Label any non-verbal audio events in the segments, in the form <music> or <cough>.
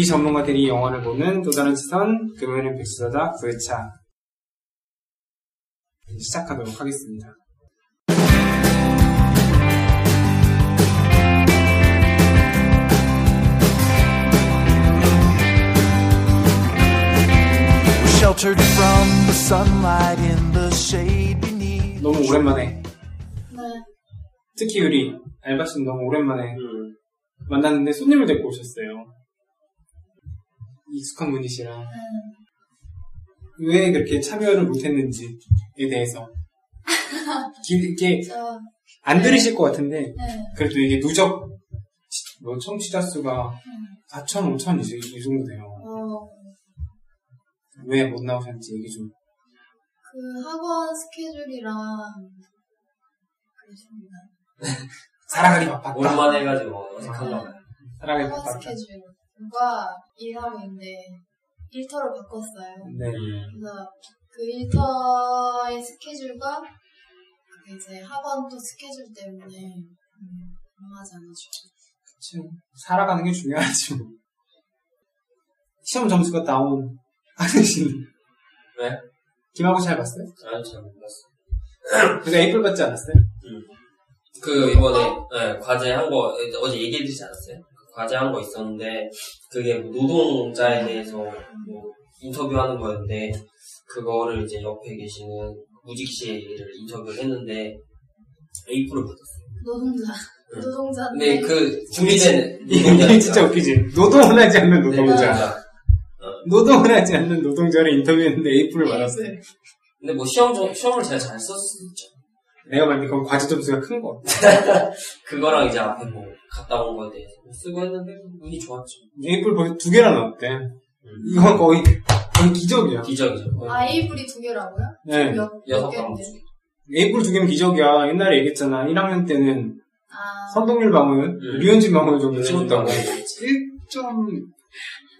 비전문가들이 영화를 보는 또 다른 시선 금요일은 백수다다 9회차 시작하도록 하겠습니다. sheltered from the sunlight in the shade beneath. 너무 오랜만에 네. 특히 우리 알바씨는 너무 오랜만에 음. 만났는데 손님을 데리고 오셨어요. 익숙한 분이시라 네. 왜 그렇게 참여를 못했는지에 대해서 <laughs> 기- 이게 저, 안 들으실 것 같은데 네. 그래도 이게 누적 뭐 청취자 수가 음. 4천, 5천 이, 이 정도 돼요. 어, 왜못 나오셨는지 얘기 좀. 그 학원 스케줄이랑 그렇습니다. 살아가기 <laughs> 바빴다. 오랜만에 해가지고 어색한가 봐요. 살아가기 학원 바빴다. 스케줄 과 일하고 있는데 일터를 바꿨어요. 네. 그래서 그 일터의 스케줄과 그 이제 학원 또 스케줄 때문에 음, 망하지 않아주고. 그치. 살아가는 게 중요하지 뭐. 시험 점수가 다운 하듯이. 왜? 김하고 잘 봤어요? 아니, 잘 몰랐어. 그래서 에이플 받지 않았어요? 그, 이번에, 예, 과제 한 거, 어제 얘기해드리지 않았어요? 그 과제 한 거 있었는데, 그게 뭐 노동자에 대해서 뭐 인터뷰하는 거였는데, 그거를 이제 옆에 계시는 무직 씨를 인터뷰를 했는데, A프를 받았어요. 노동자. 응. 노동자인데. 근데 그, 준비된 <laughs> 이게 진짜 웃기지. 노동을 하지 않는 네, 노동자. 노동을 하지 않는 노동자를 인터뷰했는데 에이플을 받았어요. 근데 뭐 시험, 좀- 시험을 제가 잘 썼었죠. 내가 만약 그건 과제 점수가 큰 거. <laughs> 그거랑 이제 앞에 뭐 갔다 온 거에 대해서 쓰고 했는데 운이 좋았죠. 에이플 벌써 두 개나 나왔대. 이건 거의, 거의 기적이야. 기적이죠. 거의 아, 에이블이 두 개라고요? 네. 몇, 여섯 개인데? 에이플 두 개면 기적이야. 옛날에 얘기했잖아. 1학년 때는 아, 선동률 방울, 음. 류현진 방울 정도. 방울. 1점.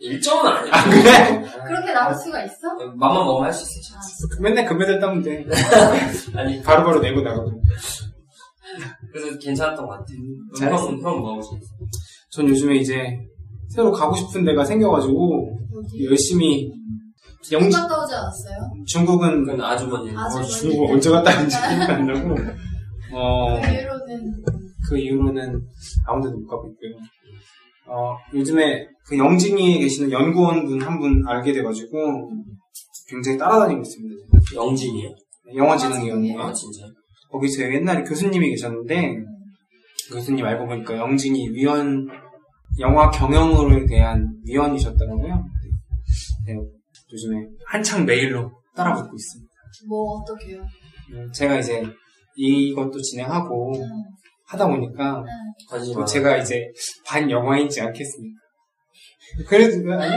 1점은 아니야. 아, 그래? 그렇게 나올 수가 있어? 맘만 먹으면 할 수 있어요. 아, 맨날 금메달 따면 돼. <laughs> 아니, 바로 바로 내고 나가고. 그래서 괜찮았던 것 같아요. 잘했어. 형, 형 뭐하고 지냈어? 전 요즘에 이제 새로 가고 싶은 데가 생겨가지고 여기. 열심히 영지 갔다 오지 않았어요? 중국은 그건 아주머니. 아주- 어, 중국 언제 갔다 왔는지 기억이 안 나고 어, 그 이후로는 그 이후로는 아무 데도 못 가고 있고요. 어, 요즘에 그 영진이에 계시는 연구원 분 한 분 알게 돼가지고 굉장히 따라다니고 있습니다. 영진이요? 영어지능위원회. 아, 진짜? 거기서 옛날에 교수님이 계셨는데 교수님 알고 보니까 영진이 위원 영화 경영에 대한 위원이셨더라고요. 네, 요즘에 한창 메일로 따라붙고 있습니다. 뭐 어떻게요? 음, 제가 이제 이것도 진행하고 응, 하다 보니까 관심 또. 제가 이제 반 영화인이지 않겠습니까? 그래도 그 아니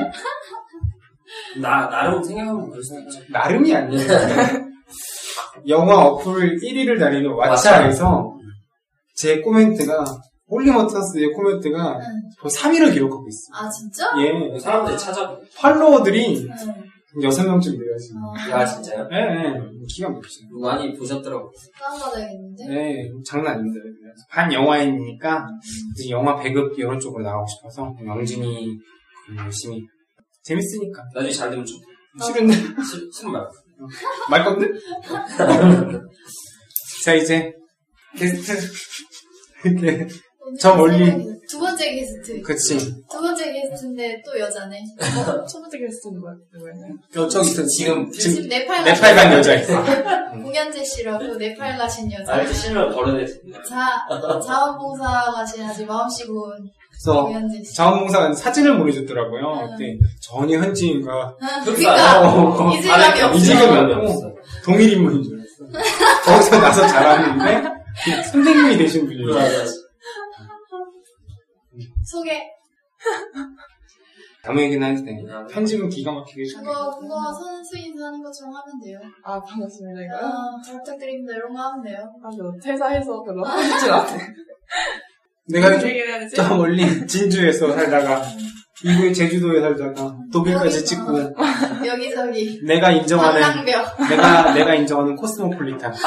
나, 나름 생각하면 그럴 수 있죠. 나름이 아니에요. <laughs> 영화 어플 1위를 달리는 왓챠에서 제 코멘트가 Holy Motors의 코멘트가 응. 저 3위를 기록하고 있어요. 아, 진짜? 예, 사람들이 찾아보 팔로워들이 응. 6명쯤 돼요, 지금. 어, 야, 진짜요? 예, 예, 기가 막히죠. 많이 보셨더라고. 다운받아야겠는데? 예, 장난. 그래서 반 영화인이니까 이제 영화 배급 이런 쪽으로 나가고 싶어서 영진이 열심히 재밌으니까 나중에 잘 되면 좀. 싫은데 <laughs> 싫, 싫은 말. 말 건데? <laughs> 자 이제 게스트 <laughs> 이렇게 저 멀리-. 두 번째 게스트. 그치. 두 번째 게스트인데 또 여자네. <laughs> 첫 번째 게스트는 누가- 누구였나요? 어, 저기 있어. 지금 지금 지금 네팔 네팔 간 여자 있어. <laughs> 공연재 씨라고 네팔 가신 여자. 실명 버려냈습니다. 자 자원봉사 가신 아주 마음씨 고운 그래서 공연재 씨. 자원봉사가 사진을 보내줬더라고요. 음. 그때 아, 흑사. <laughs> 그러니까 어, 이질감이 아니, 없어. 이질감이 없어. 없고 동일 인물인 줄 알았어. 거기서 나서 잘하는데 그 선생님이 되신 분이에요. 소개. 아무 얘기나 해도 돼. 편집은 기가 막히게 해줄게. 그거 그거 선수 인사하는 것처럼 하면 돼요. 아, 반갑습니다, 이거요? 아, 잘 부탁드립니다. 이런 거 하면 돼요. 아, 저 퇴사해서 별로 하고 싶진 않아요. 내가? 저 멀리 진주에서 살다가 이후에 제주도에 살다가 독일까지 찍고 여기저기 내가 인정하는 관광벽. 내가 내가 인정하는 코스모폴리탄 <laughs>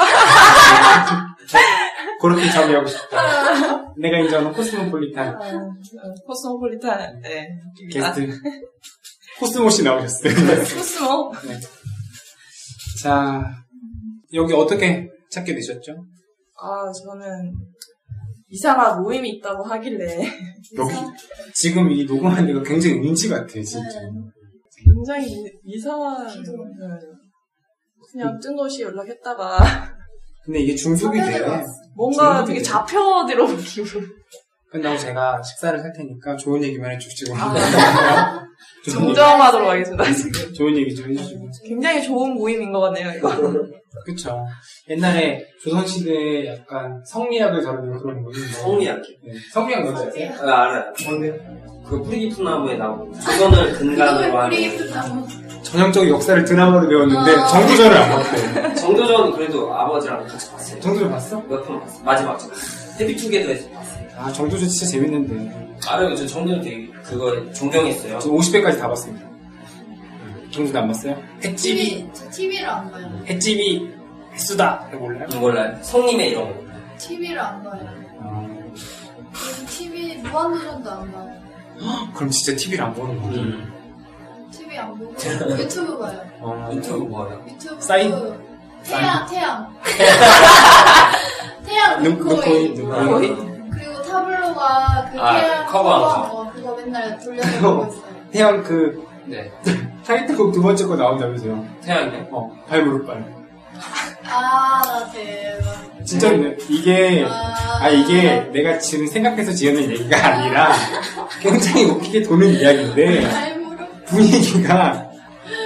그렇게 참여하고 싶다. 내가 인정하는 코스모폴리탄 아, 어, 코스모폴리탄, 네. 게스트 코스모 씨 나오셨어요. 코스모? 자 여기 어떻게 찾게 되셨죠? 아, 저는 이상한 모임이 있다고 하길래 여기 지금 이 녹음한 데가 굉장히 음지 같아 진짜. 굉장히 이상한 네. 그냥 뜬금없이 연락했다가 근데 이게 중독이 돼. 사편으로 왔어. 뭔가 중독이 되게 돼. 잡혀 들어온 기분. 끝나고 제가 식사를 살 테니까 좋은 얘기만 해주시고 아. <laughs> 얘기, 정정하도록 하겠습니다. 지금. 좋은 얘기 좀 해주시고 굉장히 좋은 모임인 것 같네요, 이거. <laughs> 그쵸 옛날에 조선시대에 약간 성리학을 다루는 그런 모임 성리학이요. 네. 성리학 뭔지 아세요? 아, 알아요. 그 뿌리 깊은 나무에 나오고 조선을 근간으로 그걸 뿌리 하는 깊은 나무. 전형적인 역사를 드라마로 배웠는데 아. 정부전을 안 봤대 <laughs> 정도전 그래도 아버지랑 같이 봤어요. 정도전 봤어? 몇편 봤어. 마지막 편. 헤비투게더에서 봤어요. 아 정도전 진짜 재밌는데 알아요. 저 정도전 되게 그거 존경했어요. 저 50회까지 다 봤습니다 정도전 안 봤어요? TV, 저 TV를 안 봐요. 횟집이 횟수다 해볼래요? 몰라요. 성님의 이런 거. TV를 안 봐요. 아, TV 무한도전도 안 봐요. <gasps> 그럼 진짜 TV를 안 보는 거야 음. 안 보고 유튜브 봐요. 어, 유튜브 뭐예요? 유튜브 사인? 태양 태양 <laughs> 태양 눈- 눈코입, 아, 눈코입. 그리고 타블로가 그 아, 태양 커버한 거. 거 그거 맨날 <laughs> 돌려보고 있어요. 태양 그 네. <laughs> 타이틀곡 두 번째 거 나온다면서요 태양이요? 어 발무릎 발 아 나 대박. 진짜 이게 아, 아 이게 내가 지금 생각해서 지어낸 얘기가 아니라 굉장히 웃기게 도는 이야기인데 발무릎 분위기가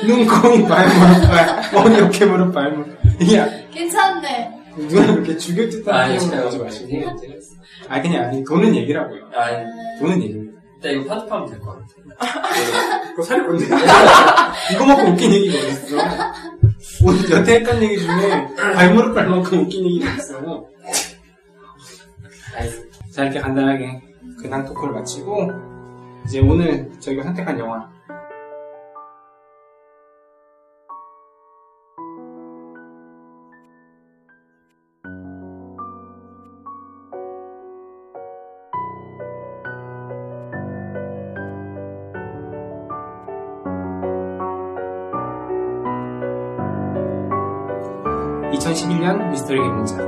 눈코입 발무릎 발 어깨 무릎 발무릎 이게 괜찮네. 누가 그렇게 죽여뜯다 아니, 표현을 하지 마시고. 아 그냥 아니 도는 얘기라고요. 아니, 도는 얘기입니다. 일단 이거 편집하면 될 것 같아요. 그거 살이 건데? <laughs> 이거 먹고 웃긴 얘기가 어딨어? 오늘 여태 했던 얘기 중에 발무릎 발만큼 웃긴 얘기가 있어. 알겠습니다. 자 이렇게 간단하게 근황 토크를 마치고 이제 오늘 저희가 선택한 영화 (2011년) 미스터리 개봉작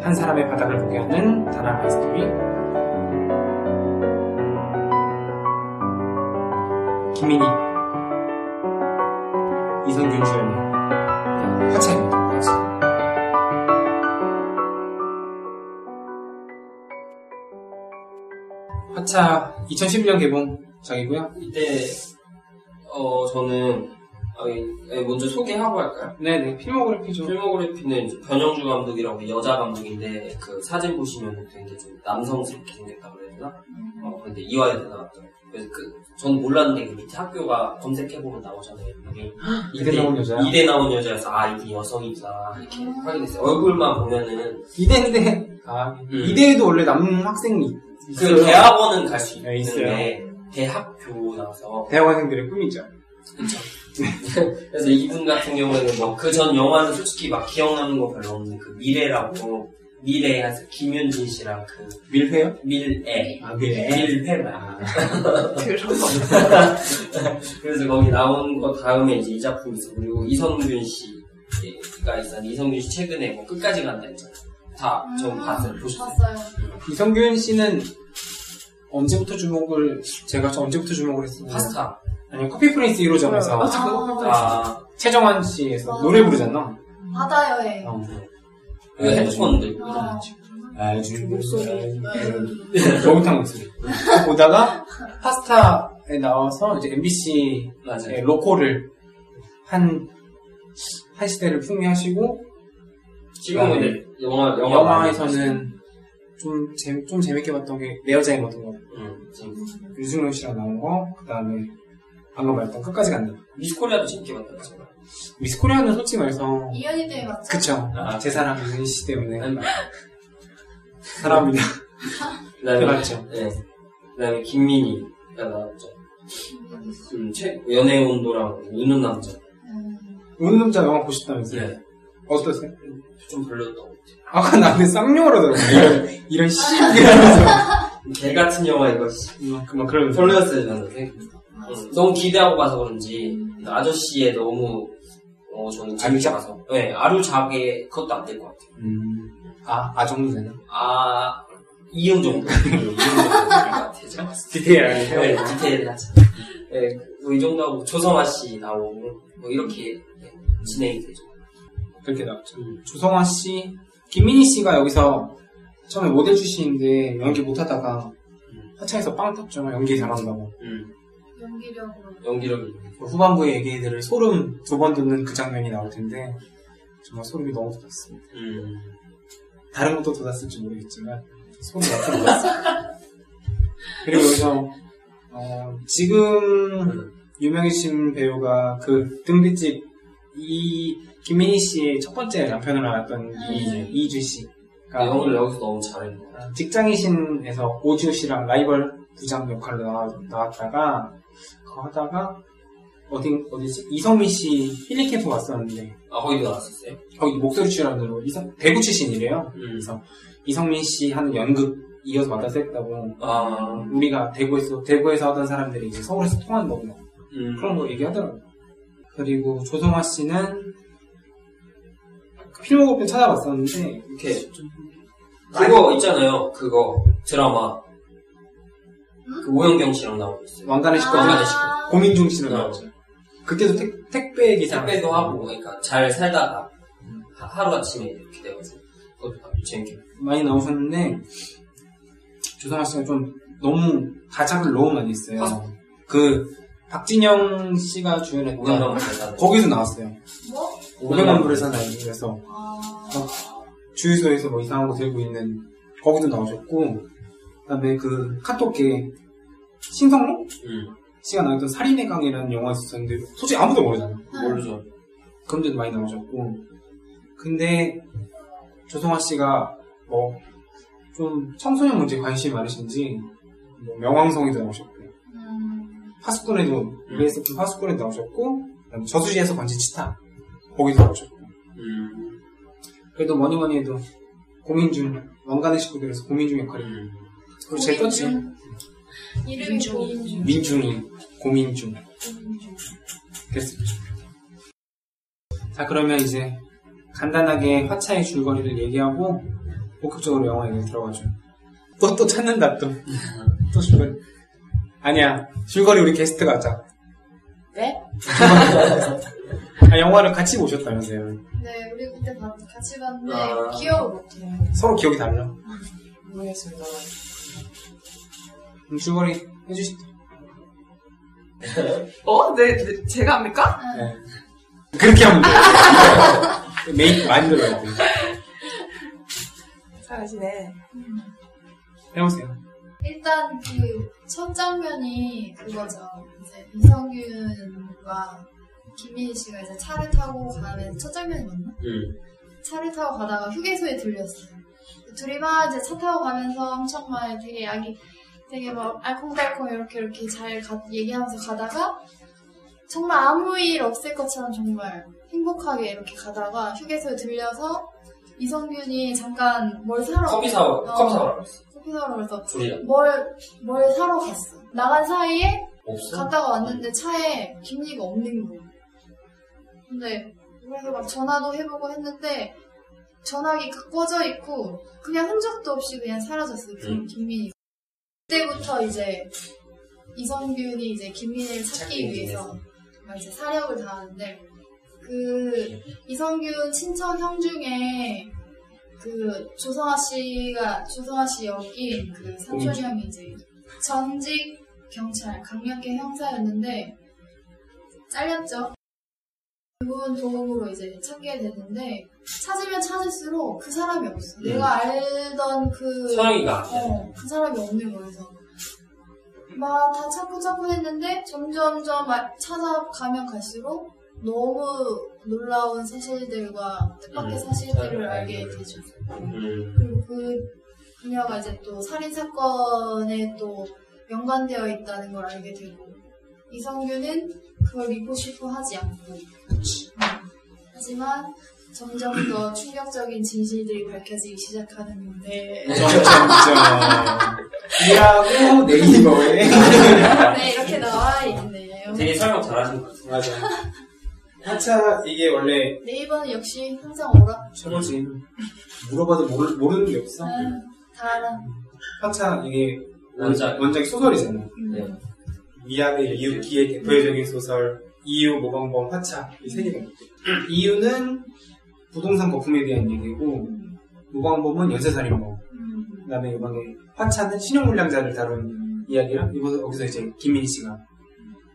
한 사람의 바닥을 보게 하는 단 하나의 스토리 김민희 이성균 주연의 화차입니다. 화차. 화차 2011년 개봉작이고요. 이때, 어, 저는, 어, 이- 먼저 소개하고 할까요? 네네 필모그래피 좀 필모그래피는 이제 변영주 감독이라고 여자 감독인데 그 사진 보시면 되게 좀 남성스럽게 생겼다고 그래야 되나? 어 근데 이화여대 나왔더라고요. 그래서 그 전 몰랐는데 그 밑에 학교가 검색해보면 나오잖아요. 이게 이대 나온 여자야? 이대 나온 여자여서 아 이게 여성이구나 이렇게 확인했어요. 얼굴만 보면은 이대인데 아 음. 이대에도 원래 남 학생이 그 있어요. 대학원은 갈수 네, 있는데 대학교 나와서 대학원생들의 꿈이죠 그 <laughs> 래서 이분 같은 경우에는 뭐 그 전 영화는 솔직히 막 기억나는 거 별로 없는데 그 미래라고 미래에 한 김윤진 씨랑 그 밀회요? 밀애 아 밀회 밀회라 들어봐. 그래서 거기 나온 거 다음에 이제 이 작품이 있어 그리고 이성균 씨가 있었는데 이성균 씨 최근에 뭐 끝까지 간다 했잖아 다좀 음, 봤어요. 보셨어요? 봤어요. 이성균 씨는 언제부터 주목을 제가 저 언제부터 주목을 했었나요? 파스타. 아니 커피 프린스 1호점에서 아, 아, 최정환 씨에서 아. 노래 부르잖아. 바다 여행. 어. 그 핸드폰 들고 아, 아주 목소리. 네. 목욕탕 목소리. 보다가 파스타에 나와서 이제 MBC 맞아요. 로코를 한, 한 시대를 풍미하시고 지금은 이제 영화, 영화 영화 에서는 좀, 재, 좀 재밌게 봤던 게 내 여자인 어떤 거. 응, 지금. 유승용 씨랑 나온 거, 그 다음에 방금 말했던 끝까지 간다. 미스코리아도 재밌게 봤다고 제가. 미스 코리아는 솔직히 말해서 이현이 때문에 봤죠? 그쵸. 아. 제 사랑 유승희 씨 때문에 아니, 사랑합니다. 그 다음에, 맞죠. 네. 그 다음에 김민희가 나왔죠. 음, 최, 연애 온도랑 우는 남자. 음, 우는 남자 영화 보셨다면서요? 네. 어떠세요? 좀 별로였던 것 같아요. 아까 나한테 쌍욕을 하더라고. <laughs> 이런, 이런 씨. 이러면서. 개 같은 영화 이거, 씨. 음, 그만, 그러면. 별로였어요, 저는. 음, 너무 기대하고 봐서 그런지, 아저씨에 너무, 어, 저는 재밌게? 봐서. 네, 아류작에 그것도 안 될 것 같아요. 음, 아, 아 정도잖아. 아, 이응 정도. <laughs> 이응 정도 될것 같아요, 제가. 디테일하게. 네, 디테일하죠. 네, 뭐이 정도 하고 조성아 씨 나오고, 뭐 이렇게 네, 진행이 되죠. 그렇게 나왔죠. 조성아 씨, 김민희 씨가 여기서 처음에 모델 출신인데 연기 못하다가 하차에서 빵 탔죠. 연기 잘한다고. 음, 연기력으로. 연기력이. 후반부의 얘기들을 소름 두번 듣는 그 장면이 나올 텐데 정말 소름이 너무 돋았습니다. 음, 다른 것도 돋았을지 모르겠지만 소름이 엄청 돋았어요. <laughs> 그리고 여기서 어, 지금 유명해진 배우가 그 등비집 이 김민희 씨의 첫 번째 남편으로 나왔던 이, 이주 씨 가 영어를 여기서 너무. 어, 직장이신에서 오지우 씨랑 라이벌 부장 역할로 나왔다가 하다가 어디 어디지 이성민 씨 힐리 캠프 왔었는데 아, 거기도 나왔었어요? 거기 목소리 출연으로 이성 대구 출신이래요. 음. 그래서 이성민 씨 하는 연극 이어서 맡아서 했다고 아, 우리가 대구에서 대구에서 하던 사람들이 이제 서울에서 통한다고 막 음. 그런 거 얘기하더라고요. 그리고 조성아 씨는 그 필모그래피 찾아봤었는데 이렇게 그거 있잖아요. 그거 드라마 그 오영경 씨랑 나오고 있어요. 왕관의 식구 왕관의 아. 식구. 고민중 씨로 어. 나왔죠. 그때도 택, 택배 기사 택배도 하고 그러니까 잘 살다가 하루 아침에 이렇게 돼가지고 그것도 재밌게. 많이 나오셨는데 조성아 씨가 좀 너무 가작을 너무 많이 했어요. 아. 그 박진영 씨가 주연했던 살다. 거기서 나왔어요. 뭐? 500만 불의 사나이 그래서 아, 주유소에서 뭐 이상한 거 들고 있는 거기도 나오셨고 그다음에 그 카톡계 신성록? 음, 씨가 나왔던 살인의 강이라는 영화 있었는데 솔직히 아무도 모르잖아. 모르죠. 그런 데도 많이 나오셨고. 근데 조성아 씨가 뭐 좀 청소년 문제에 관심이 많으신지 뭐 명왕성에도 나오셨고 음, 파수꾼에도 우리에서 파수꾼에도 나오셨고 저수지에서 번지 치타 거기도 나오셨고. 음, 그래도 뭐니 뭐니 해도 고민중 왕관의 식구들에서 고민중 역할이 음. 그리고 제일 떴지. 이름이 고민중. 민중이 고민중 고민중. 됐었죠 자 그러면 이제 간단하게 화차의 줄거리를 얘기하고 본격적으로 영화 얘기 들어가죠 또 또 찾는다 또 <laughs> 또 줄거리 아니야 줄거리 우리 게스트가 하자 네? <laughs> 아, 영화를 같이 보셨다면서요 네, 우리 그때 봐- 같이 봤는데 아. 기억을 못해요. 서로 기억이 달라 모르겠습니다. 줄거리 해주시죠 <laughs> 어? 네, 네, 제가 합니까? 네. 그렇게 하면 돼요 <laughs> 메이크 많이 들어야 돼 잘하시네. 해보세요 일단 그 첫 장면이 그거죠. 이제 이성균과 김민희 씨가 이제 차를 타고 가는 첫 장면이 맞나? 음. 차를 타고 가다가 휴게소에 들렸어요. 둘이 막 이제 차 타고 가면서 엄청 막 되게 약이 되게 막 알콩달콩 이렇게 이렇게 잘 가- 얘기하면서 가다가 정말 아무 일 없을 것처럼 정말 행복하게 이렇게 가다가 휴게소에 들려서 이성균이 잠깐 뭘 사러 커피 사러, 어. 커피 사러 갔어. 커피 사러 그래서 둘이랑. 뭘, 뭘 사러 갔어. 나간 사이에 없어? 갔다가 왔는데 차에 김리가 없는 거야. 근데 그래서 막 전화도 해보고 했는데 전화기 꺼져 있고 그냥 흔적도 없이 그냥 사라졌어요. 김- 음. 김민희. 그때부터 이제 이성균이 이제 김민희를 찾기 위해서 막 이제 사력을 다하는데 그 이성균 친척 형 중에 그 조성아 씨가 조성아 씨 역인 그 삼촌이 형이 이제 전직 경찰 강력계 형사였는데 잘렸죠. 그분 도움으로 이제 찾게 되는데 찾으면 찾을수록 그 사람이 없어. 음. 내가 알던 그 서영이가 어, 그 사람이 없는 거여서 막다 찾고 찾고 했는데 점점점 아- 찾아가면 갈수록 너무 놀라운 사실들과 뜻밖의 음, 사실들을 알게 되죠. 음, 그리고 그 그녀가 이제 또 살인 사건에 또 연관되어 있다는 걸 알게 되고 이성규는 그걸 믿고 싶어 하지 않고 음. 하지만 점점 더 충격적인 진실들이 밝혀지기 시작하는데 점점점. 일하고 네이버에. 네 이렇게 나와 있네요. 되게 설명 잘하신 것 같아요. 맞아. 하차, 이게 원래 네이버는 역시 항상 오라. 최고지. 물어봐도 모르, 모르는 게 없어. 음, 다 알아. 하차, 이게 원작. 원작이 소설이잖아. 음. 네. 미학의 이유, 기의 대표적인 소설, 이유, 모방범, 화차, 이 세 개가 있대. <clears throat> 이유는 부동산 거품에 대한 얘기고, 모방범은 연쇄살인범, 음. 그 다음에 이번에 화차는 신용불량자를 다룬 이야기라, 이거, 여기서 이제 김민희 씨가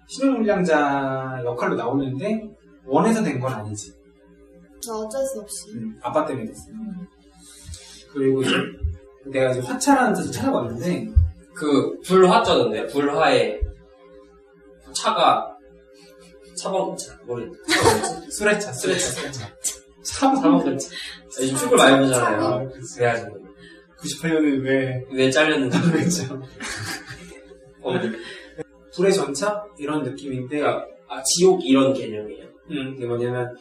신용불량자 역할로 나오는데, 원해서 된 건 아니지. 저 어쩔 수 없이. 음, 아빠 때문에 됐어. 음. 그리고 이제 내가 이제 화차라는 뜻을 찾아봤는데, 그 불화자던데 불화에 차가 차범차 뭐지? 수레차, 수레차, 수레차. 참, 차범차. 축구를 많이 보잖아요. 아, 그래가지고 98년에 왜, 왜 잘렸는지 그렇죠. 어, 불의 전차? 이런 느낌인데, 그러니까 아, 지옥 이런 개념이에요. 음, 그게 뭐냐면,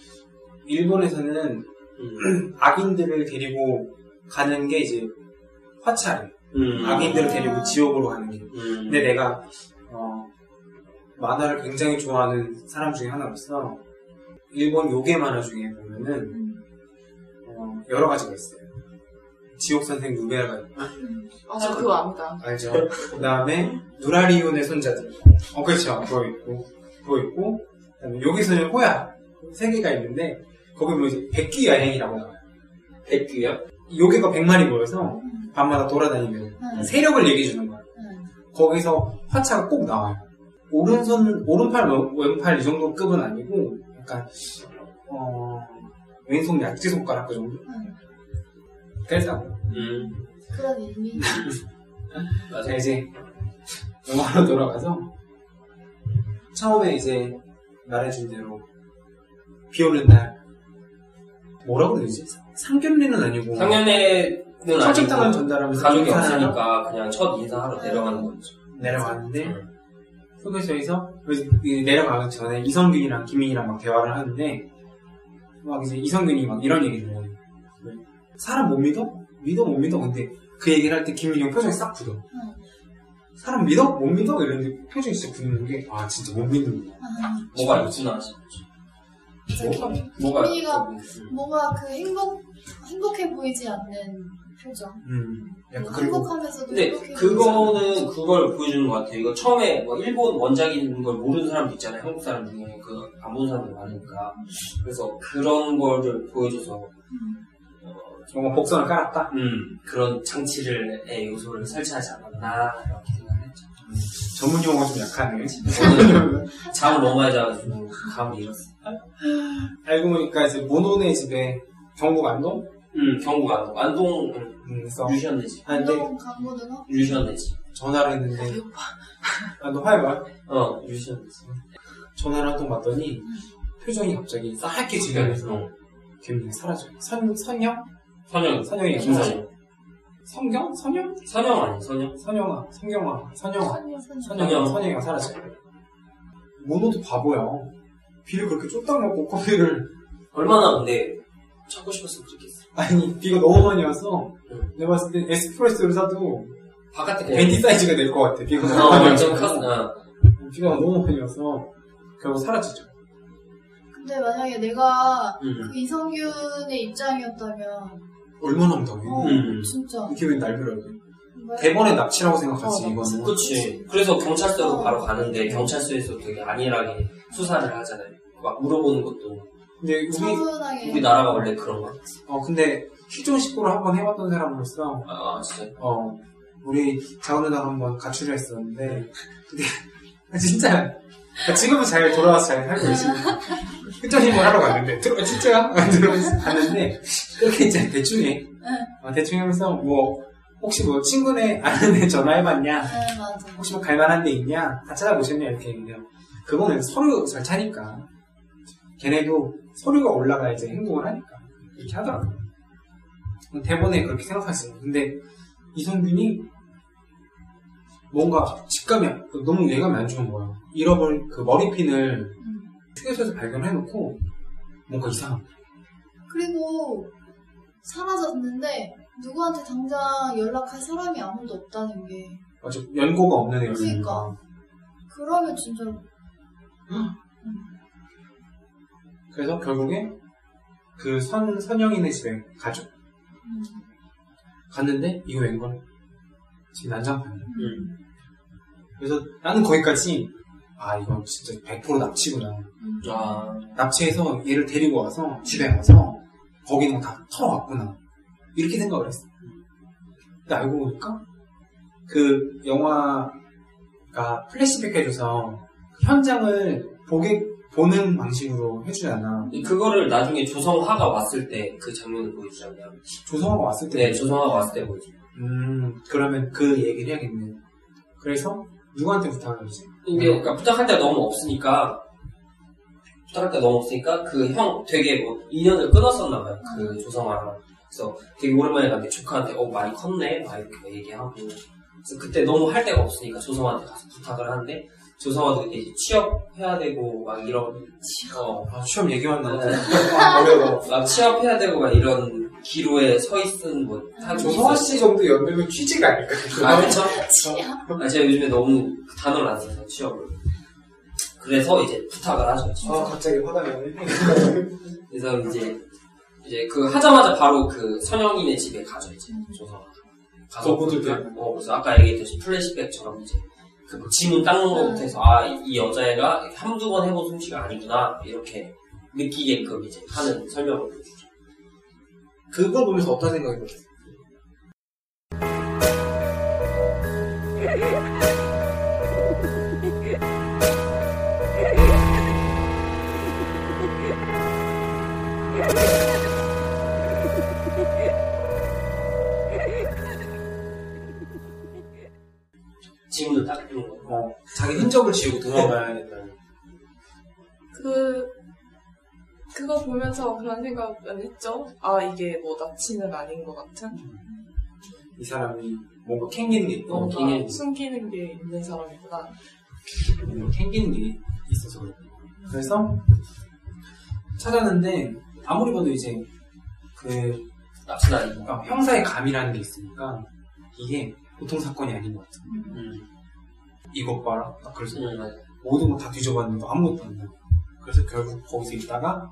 일본에서는 음. <clears throat> 악인들을 데리고 가는 게 이제 화차래. 음. 악인들을 데리고 지옥으로 가는 게. 음. 근데 내가, 어, 만화를 굉장히 좋아하는 사람 중에 하나로서, 일본 요괴 만화 중에 보면은, 어, 여러 가지가 있어요. 지옥 선생 누베라가 있고, 아, 저 그거 압니다. 알죠? 그 다음에, 누라리온의 손자들. 어, 그렇죠. 그거 있고, 그거 있고, 그 다음에 요괴 소년 호야. 세 개가 있는데, 거기 보면 이제 백귀 여행이라고 나와요. 백규요? 요괴가 백 마리 모여서 밤마다 돌아다니면 음. 세력을 얘기해 주는 거야. 음. 거기서 화차가 꼭 나와요. 오른손, 오른팔, 왼- 왼팔 이 정도 급은 아니고, 약간, 어, 왼손 약지 손가락 그 정도? 음. 그래서, 음. 그런 의미. <laughs> 맞아. 자, 이제, 영화로 돌아가서, 처음에 이제, 말해준 대로, 비 오는 날, 뭐라고 그러지? 상견례는 아니고, 처집당을 아니고 전달하면서 가족이 없으니까 그냥 첫 인사하러 내려가는 거죠. 내려가는데, 음. 휴게소에서 이 내려가기 전에 이성균이랑 김민이랑 막 대화를 하는데 막 이제 이성균이 막 이런 얘기를 해요. 사람 못 믿어? 믿어 못 믿어? 근데 그 얘기를 할 때 김민이 형 표정이 싹 굳어. 사람 믿어? 못 믿어? 이러는데 표정이 진짜 굳는 게 아 진짜 못 믿는구나. 아, 뭐가 있구나 싶죠. 뭐가? 뭐가 김민희가 있- 뭔가 그 행복, 행복해 보이지 않는 표정. 음. 약간 그리고 행복하면서도 근데 행복해 그거는 그걸 보여주는 것 같아요. 이거 처음에 뭐 일본 원작인 걸 모르는 사람도 있잖아요. 한국 사람 중에 그안본 사람도 많으니까. 그래서 그런 거를 보여줘서 음. 어, 뭔가 복선을 깔았다. 음, 그런 장치를의 요소를 설치하지 않았나 이렇게 생각했죠. 전문 용어가 좀 약하네. 잠을 너무 많이 자가지고 감을 잃었어요. 알고 보니까 이제 모노네 집에 경북 안동? 음, 경북 안동. 안동 음, 음, 서 유시현 내지. 하는데 운동 강고등어? 유시현 내지. 전화를 했는데 안동 화해말 어, 유시현 내지. 전화를 한 통 받더니 표정이 갑자기 싸하게 지면서 어, 김민이 사라져요. 선, 선영? 선영. 선영이 김선영. 성경? 선영? 선영 아니 선영? 선영아, 성경아, 선영아. 선영아, 선영이가 사라져요. 모노도 바보야. 비를 그렇게 쫄딱 먹고 커피를 얼마나 근데 찾고 싶었으면 좋겠어. 아니 비가 너무 많이 와서 응. 내가 봤을 때 에스프레소를 사도 바깥에 벤티 사이즈가 될 것 같아. 비가 너무 어, 많이 완전 와서. 비가 너무 많이 와서 결국 사라지죠. 근데 만약에 내가 음. 그 이성균의 입장이었다면 얼마나 황당해. 어 음. 진짜 이게 왜 날벼락이? 왜? 대번에 납치라고 생각하지 어, 이거는. 그치. 그래서 경찰서로 어. 바로 가는데 경찰서에서 되게 안일하게 수사를 하잖아요. 막 물어보는 것도 근데 우리 우리나라가 원래 그런 거. 어 근데 희종 식구를 한번 해봤던 사람으로서 아 진짜. 어 우리 자원 누나가 한번 가출을 했었는데 근데 <laughs> 진짜 지금은 잘 돌아와서 잘 살고 계시고 흑전힘을 하러 갔는데 들어 진짜 <laughs> 들어와서 갔는데 그렇게 이제 대충 해. 어, 대충 하면서 뭐 혹시 뭐 친구네 아는 애 전화해봤냐? 네 맞아. 혹시 뭐 갈만한 데 있냐? 다 찾아보셨냐? 이렇게 얘기해요 그거는 서류 절차니까. 걔네도 서류가 올라가야 이제 행동을 하니까. 이렇게 하더라고요. 대본에 그렇게 생각하지 근데 이성균이 뭔가 직감이 안- 너무 예감이 안 좋은 거야 잃어버린 그 머리핀을 음. 휴게소에서 발견해놓고 뭔가 이상한. 그리고 사라졌는데 누구한테 당장 연락할 사람이 아무도 없다는 게. 맞아. 연고가 없는 애였으니까 그러니까. 그러면 진짜 그래서 결국에 그 선, 선영이네 집에 가죠. 음, 갔는데 이거 웬걸 지금 난장판이야 음. 그래서 나는 거기까지 아 이건 진짜 100% 납치구나. 음. 아. 납치해서 얘를 데리고 와서 집에 가서 거기 있는 거 다 털어왔구나. 이렇게 생각을 했어. 근데 알고 보니까 그 영화가 플래시백 해줘서 현장을 보게 보는 방식으로 해주잖아 그거를 나중에 조성화가 왔을 때 그 장면을 보여주잖아요. 조성화가 왔을 때 네, 조성화가 왔을 때 보여줘. 음 그러면 그 얘기를 해야겠네 그래서 누구한테 부탁을 하지? 이게 그러니까 부탁할 때 너무 없으니까 부탁할 때 너무 없으니까 그 형 되게 뭐 인연을 끊었었나 봐요. 그 조성아랑. 그래서 되게 오랜만에 갔는데 조카한테 어 많이 컸네 막 이렇게 얘기하고 그래서 그때 너무 할 데가 없으니까 조성아한테 가서 부탁을 하는데 조성아도 이제 취업해야 되고 막 이런 어, 아 시험 얘기만 나오고 어려워 막 취업해야 되고 막 이런 기로에 서 있은 뭐 조성아. 씨 정도 연배면 취직 아닐까? 아 그쵸? 치야. 아, 제가 요즘에 너무 그 단어를 안 써서 취업을 그래서 이제 부탁을 하죠. 아 갑자기 화가 나네 그래서 이제 이제 그 하자마자 바로 그 선영이네 집에 가죠 이제 조서 가서 때? 어 그래서 아까 얘기했듯이 플래시백처럼 이제 그뭐 지문 닦는 것부터 해서 아이 이 여자애가 한두 번 해본 솜씨가 아니구나 이렇게 느끼게끔 이제 하는 설명을 해주죠. 그걸 보면서 어떤 생각이 들었어? 지 흔적을 지우고 도망가야 된다는 그, 그거 보면서 그런 생각은 했죠. 아, 이게 뭐 납치는 아닌 것 같은? 이 사람이 뭔가 캥기는 게 있고 뭔가 캥기는 숨기는 게 있는 사람이구나. 뭔가 캥기는 게 있어서 그래 그래서 찾았는데 아무리 봐도 이제 그 납치는 아니고. 어, 형사의 감이라는 게 있으니까 이게 보통 사건이 아닌 것 같아 음. 이것 봐라 딱 그래서 음. 모든 거 다 뒤져봤는데 아무것도 안 나와 그래서 결국 거기서 있다가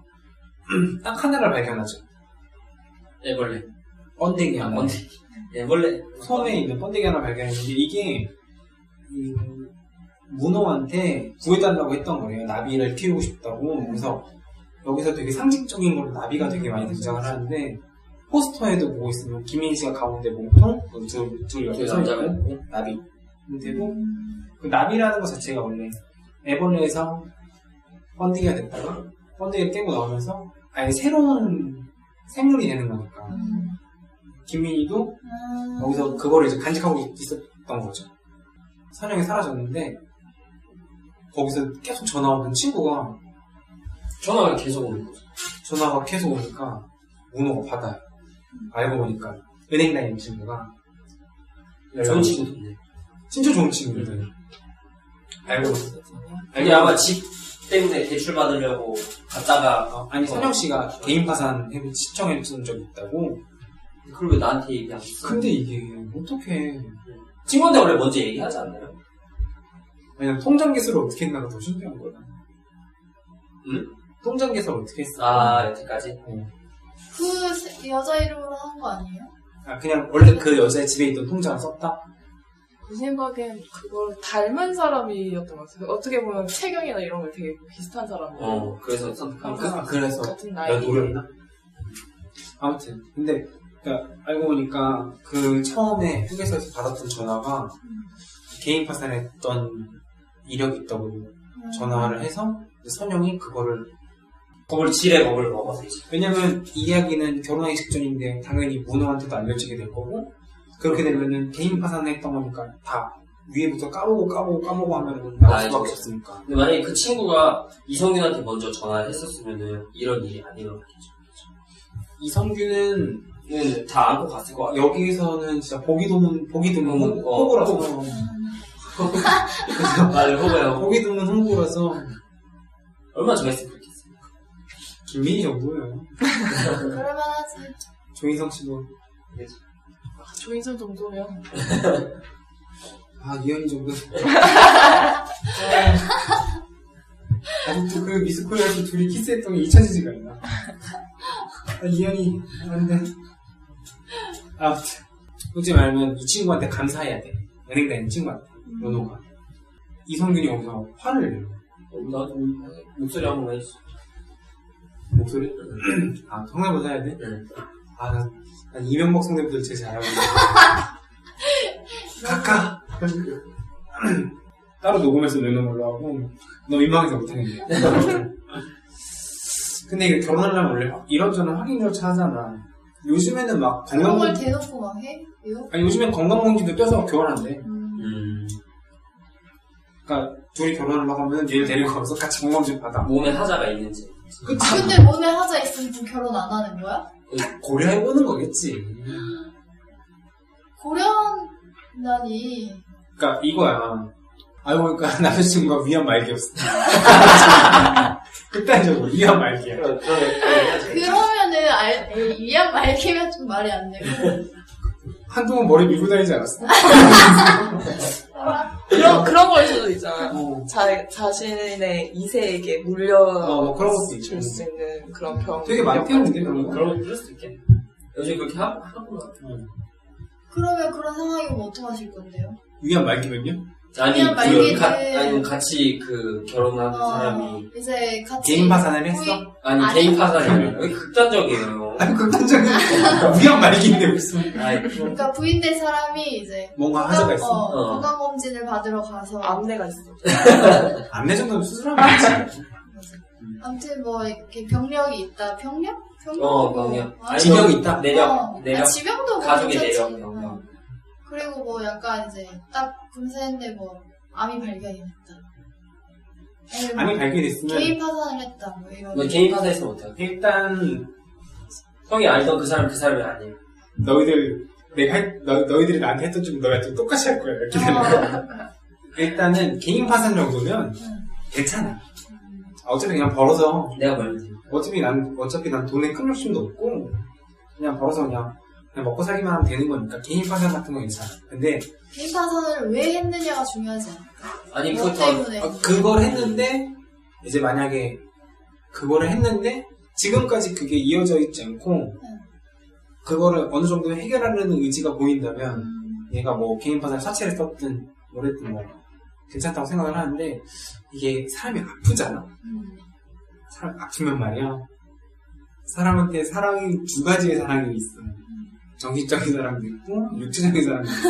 <clears throat> 딱 하나를 발견하죠 애벌레. 번데기 아, 하나 뭔데? 애벌레. 섬에 있는 번데기 하나 발견했는데 이게 이 문어한테 구해달라고 했던 거예요. 나비를 키우고 싶다고. 그래서 여기서 되게 상징적인 걸로 나비가 되게 많이 등장을 하는데 포스터에도 보고 있으면 김인 씨가 가운데 몸통, 둘, 둘 옆에 그 서. 나비. 되고 그 나비라는 것 자체가 원래 애벌레에서 번데기가 됐다가 번데기를 깨고 나오면서 아예 새로운 생물이 되는 거니까 김민희도 음. 거기서 그거를 이제 간직하고 있었던 거죠. 선영이 사라졌는데 거기서 계속 전화 오는 친구가 전화가 계속 오는 거죠. 전화가 계속 오니까 문호가 받아요. 알고 보니까 은행 다니는 친구가 좋은 친구던데. 진짜 좋은 친구거든. 알고 있어. 이게 아마 집 때문에 대출 받으려고 갔다가 어, 아니 선영 씨가 개인 파산 해- 신청했던 적이 있다고. 그걸 왜 나한테 얘기 안 했어? 근데 이게 어떻게? 친구한테 원래 먼저 얘기하지 않나요? 왜냐면 통장 개수를 어떻게 했나가 더 신기한 거야. 응? 통장 개설 어떻게 했어? 아, 여태까지? 그 세- 여자 이름으로 한 거 아니에요? 아, 그냥 원래 그 여자의 집에 있던 통장을 썼다? 제 생각엔 그걸 닮은 사람이었던 것 같아요. 어떻게 보면 체경이나 이런 걸 되게 비슷한 사람이에요. 어, 그래서 선택한 그, 거. 아, 그래서 같은 나이. 노렸나? 아무튼 근데 그러니까 알고 보니까 그 처음에 휴게소에서 받았던 전화가 개인 파산했던 이력이 있다고 전화를 해서 선영이 그거를 겁을, 지레 겁을 먹어서. 왜냐면 이 이야기는 결혼하기 직전인데 당연히 문호한테도 알려지게 될 거고 그렇게 되면은 개인 파산했던 거니까 다 위에부터 까보고 까보고 까보고 하면은 나올 아, 수밖에. 없으니까 근데 만약에 그 친구가 이성균한테 먼저 전화를 했었으면은 이런 일이 안 일어났겠죠. 이성규는 는다 안고 갔을 것 같아요. 여기서는 진짜 보기 드문 보기 드문 어, 홍- 어, 홍보라서 맞아요, 호가요. 보기 드문 홍보라서 얼마 전에 했으면 좋겠어요. 김민희 정도예요. 그럴만 하지. 조인성 씨도 조인성 정도면 <laughs> 아 이현희 정도. <laughs> 아직도 그 미스코리아에서 둘이 키스했던 게 잊혀지지가 않나. 아, 이현희 안돼. 아무튼 솔직히 말하면 이 친구한테 감사해야 돼. 은행 다니는 친구한테 연호가. 이성균이 여기서 화를 내요. 어, 나도 목소리 한 번만 해주세요. 목소리? <clears throat> 아 성대모사 해야 돼? 응. 아, 난, 난 이명박 성대모사를 제일 잘하고 있는데. 카카! <laughs> <clears throat> 따로 녹음해서 내놓으려고 하고, 너 민망해서 못하겠네. <laughs> 근데 이게 결혼하려면 원래 이런저런 확인 절차 하잖아. 요즘에는 막 그런 걸 건강검진, 대놓고 막 해? 이거? 아니 요즘엔 건강검진도 떼서 결혼한대. 음. 음, 그러니까 둘이 결혼하려고 하면 얘를 데리고 가서 같이 건강검진 받아. 몸에 하자가 있는지. 그치? 근데 몸에 하자 있으면 결혼 안 하는 거야? 고려해보는 거겠지. 고려한다니. 그러니까 이거야. 알고 보니까 <laughs> 남자친구가 위안 말기였어. <laughs> 극단적으로 위안 말기야. 그러면은 알, 위안 말기면 좀 말이 안 되고. 한동안 머리 밀고 다니지 않았어? <laughs> 그런 그런 걸 수도 있잖아요. 어. 자 자신의 이세에게 물려 어, 뭐 그런 것도 있죠. 줄수 있는 그런 병. 되게 그런 거. 그런 거 그럴 수도 있겠네. 요즘 그렇게 하, 하구나. 그러면 그런 상황이면 어떡하실 건데요? 위안 말기면요? 아니, 그냥 그, 말기는- 가, 아니, 같이 그, 결혼하는 어, 사람이. 이제 같이. 개인 파산을 했어? 아니, 아니. 개인 파산이 아니라. <laughs> 왜 극단적이에요? 아니 극단적인 위안 말기인데 무슨 아니, 그러니까 부인된 사람이 이제 뭔가 하자가 있어. 어, 어. 건강 검진을 받으러 가서 암내가 있어. <laughs> 안내 정도는 수술하면 되지. 아무튼 뭐 이렇게 병력이 있다. 병력? 병력? 어, 병력. 아니, 지병이 있다. 내력, 어, 내력. 아, 지병도 뭐 가족의. 내력, 병력. 어. 그리고 뭐 약간 이제 딱 검사했는데 뭐 암이 발견이 됐다. 아니면 암이 뭐 발견됐으면 개인 파산을 했다. 뭐 이런. 너 개인 파산했으면 어떡해? 일단 형이 알던 그 사람 그 사람이 아니에요. 너희들 내가 했, 너, 너희들이 나한테 했던 좀 너희한테 똑같이 할 거야 이렇게 되는 거야. 어. 일단은 개인 파산 정도면 응. 괜찮아. 어차피 그냥 벌어서 내가 말지. 어차피 난 어차피 난 돈에 큰 욕심도 없고 그냥 벌어서 그냥 그냥 먹고 살기만 하면 되는 거니까 개인 파산 같은 거 괜찮아. 근데 개인 파산을 왜 했느냐가 중요하지 않을까? 아니, 뭐 그거 때문에? 어, 그걸 했는데 이제 만약에 그거를 했는데 지금까지 그게 이어져 있지 않고 그거를 어느 정도 해결하려는 의지가 보인다면 음, 얘가 뭐 개인 파산 사채를 썼든 뭐랬든 뭐 괜찮다고 생각을 하는데 이게 사람이 아프잖아. 음. 사람 아프면 말이야. 사람한테 사랑이 두 가지의 사랑이 있어. 정신적인 사랑도 있고 육체적인 사랑도 있고.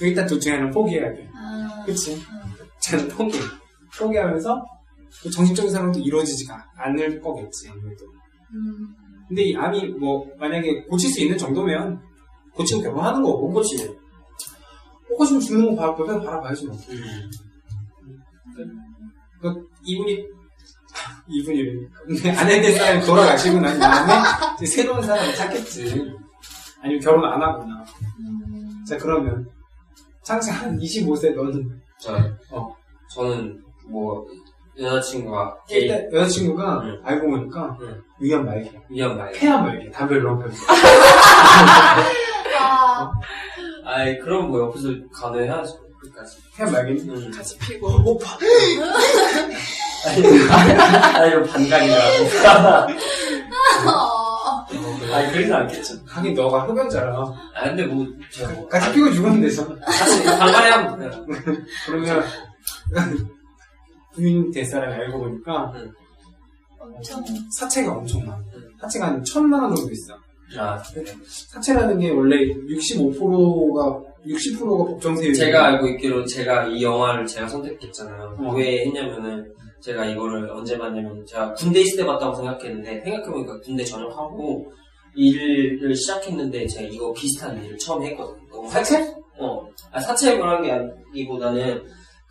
<laughs> 일단 둘 중에 하나는 포기해야 돼. 아, 그치? 어. 저는 포기. 포기하면서 그 정신적인 사랑도 이루어지지가 않을 거겠지, 아무래도. 음. 근데 이 암이 뭐, 만약에 고칠 수 있는 정도면, 고치고 결혼하는 거고, 못 고치네. 못 고치면 죽는 거 봐, 옆에서 바라봐야지 뭐. 음. 그, 이분이, <laughs> 이분이, 근데 아내 될 사람이 돌아가시고 난 다음에, 새로운 사람을 찾겠지. 아니면 결혼 안 하거나. 음. 자, 그러면, 창시 한 25세 너는, 저, 어. 저는, 뭐, 여자친구가 개인 일단 여자친구가 응. 알고 보니까, 응. 위안 말기. 위험 말. 폐암 말기. 담배를 너무 펴 아, <laughs> 아이, 그럼 뭐 옆에서 간호해야죠. 끝까지. 폐암 말기는 음. 같이 피고 오빠. 아니면 반강이라고. 어, 아니, 그러진 않겠죠. 하긴 너가 흡연자라. 아, 근데 뭐, 제가 뭐. 같이 피고 죽으면 되죠. 사실 반간에 하면 돼요. 그러면 부인 될 사람이 알고 보니까 엄청 사채가 엄청 많아. 사채가 한 천만 원 정도 있어. 아, 사채라는 게 원래 65%가 60%가 법정세율. 제가 알고 있기로 제가 이 영화를 제가 선택했잖아요. 어. 왜 했냐면은 제가 이거를 언제 봤냐면 제가 군대 있을 때 봤다고 생각했는데 생각해보니까 군대 전역하고 일을 시작했는데 제가 이거 비슷한 일을 처음 했거든요. 사채? 어, 아, 사채를 게 아니기보다는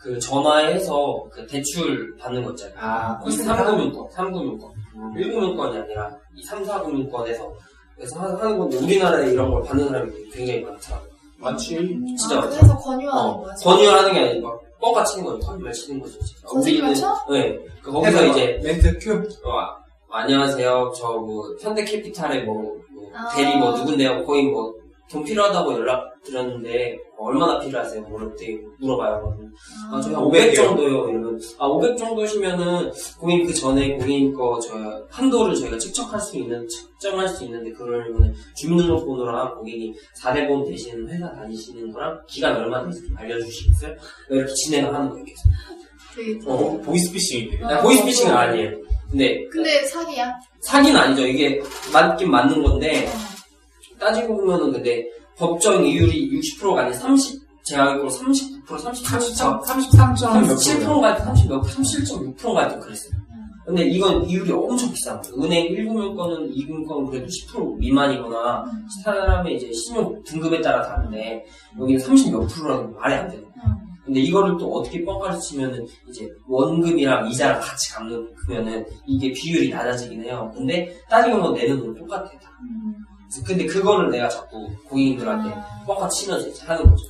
그 전화해서 그 대출 받는 거 있잖아요. 아, 이 3금융권, 3금융권. 1금융권이 아니라 이 3, 4금융권에서 그래서 하- 하는 건데 우리나라에 이런 걸 받는 사람이 굉장히 많더라고요. 많지. 진짜 아, 많죠. 그래서 권유하는 어, 거야. 권유하는 게 아니고 막 뻥까 치는 거예요. 거짓말 치는 거죠. 쳐? 네. 그 거기서 이제 멘트 큐. 어, 안녕하세요. 저 뭐 현대캐피탈의 뭐, 뭐 아. 대리 뭐 누군데요. 거의 뭐 돈 필요하다고 연락 드렸는데 얼마나 필요하세요? 뭐 이렇게 물어봐요. 아, 저희 한 500 정도요. 이러면 아, 500 정도시면은 고객 그 전에 고객님 거저 한도를 저희가 측정할 수 있는 측정할 수 있는데 그러려면 주민등록번호랑 고객이 4대보험 대신 회사 다니시는 거랑 기간 얼마 되는지 좀 알려주시겠어요? 이렇게 진행을 하는 거예요. 계속. 되게 어, 보이스피싱인데. 어. 보이스피싱은 아니에요. 근데 근데 사기야. 사기는 아니죠. 이게 맞긴 맞는 건데 따지고 보면은 근데 법정 이율이 60%가 아니라 30 제가 알기로 39% 33% 33점 몇 37%가 30 몇, 37.6%가 하여튼 그랬어요. 근데 이건 이율이 엄청 비싼 거예요. 은행 1금융권은 2금융권은 그래도 10% 미만이거나 사람의 이제 신용 등급에 따라 다른데 여기는 30몇 프로라는 게 말이 안 되는 거예요. 근데 이거를 또 어떻게 뻥까지 치면은 이제 원금이랑 이자랑 같이 갚으면은 이게 비율이 낮아지긴 해요. 근데 따지고 보면 내는 돈 똑같아. 다. 근데 그거를 내가 자꾸 고객님들한테 뻥까 치면서 이제 하는 거죠.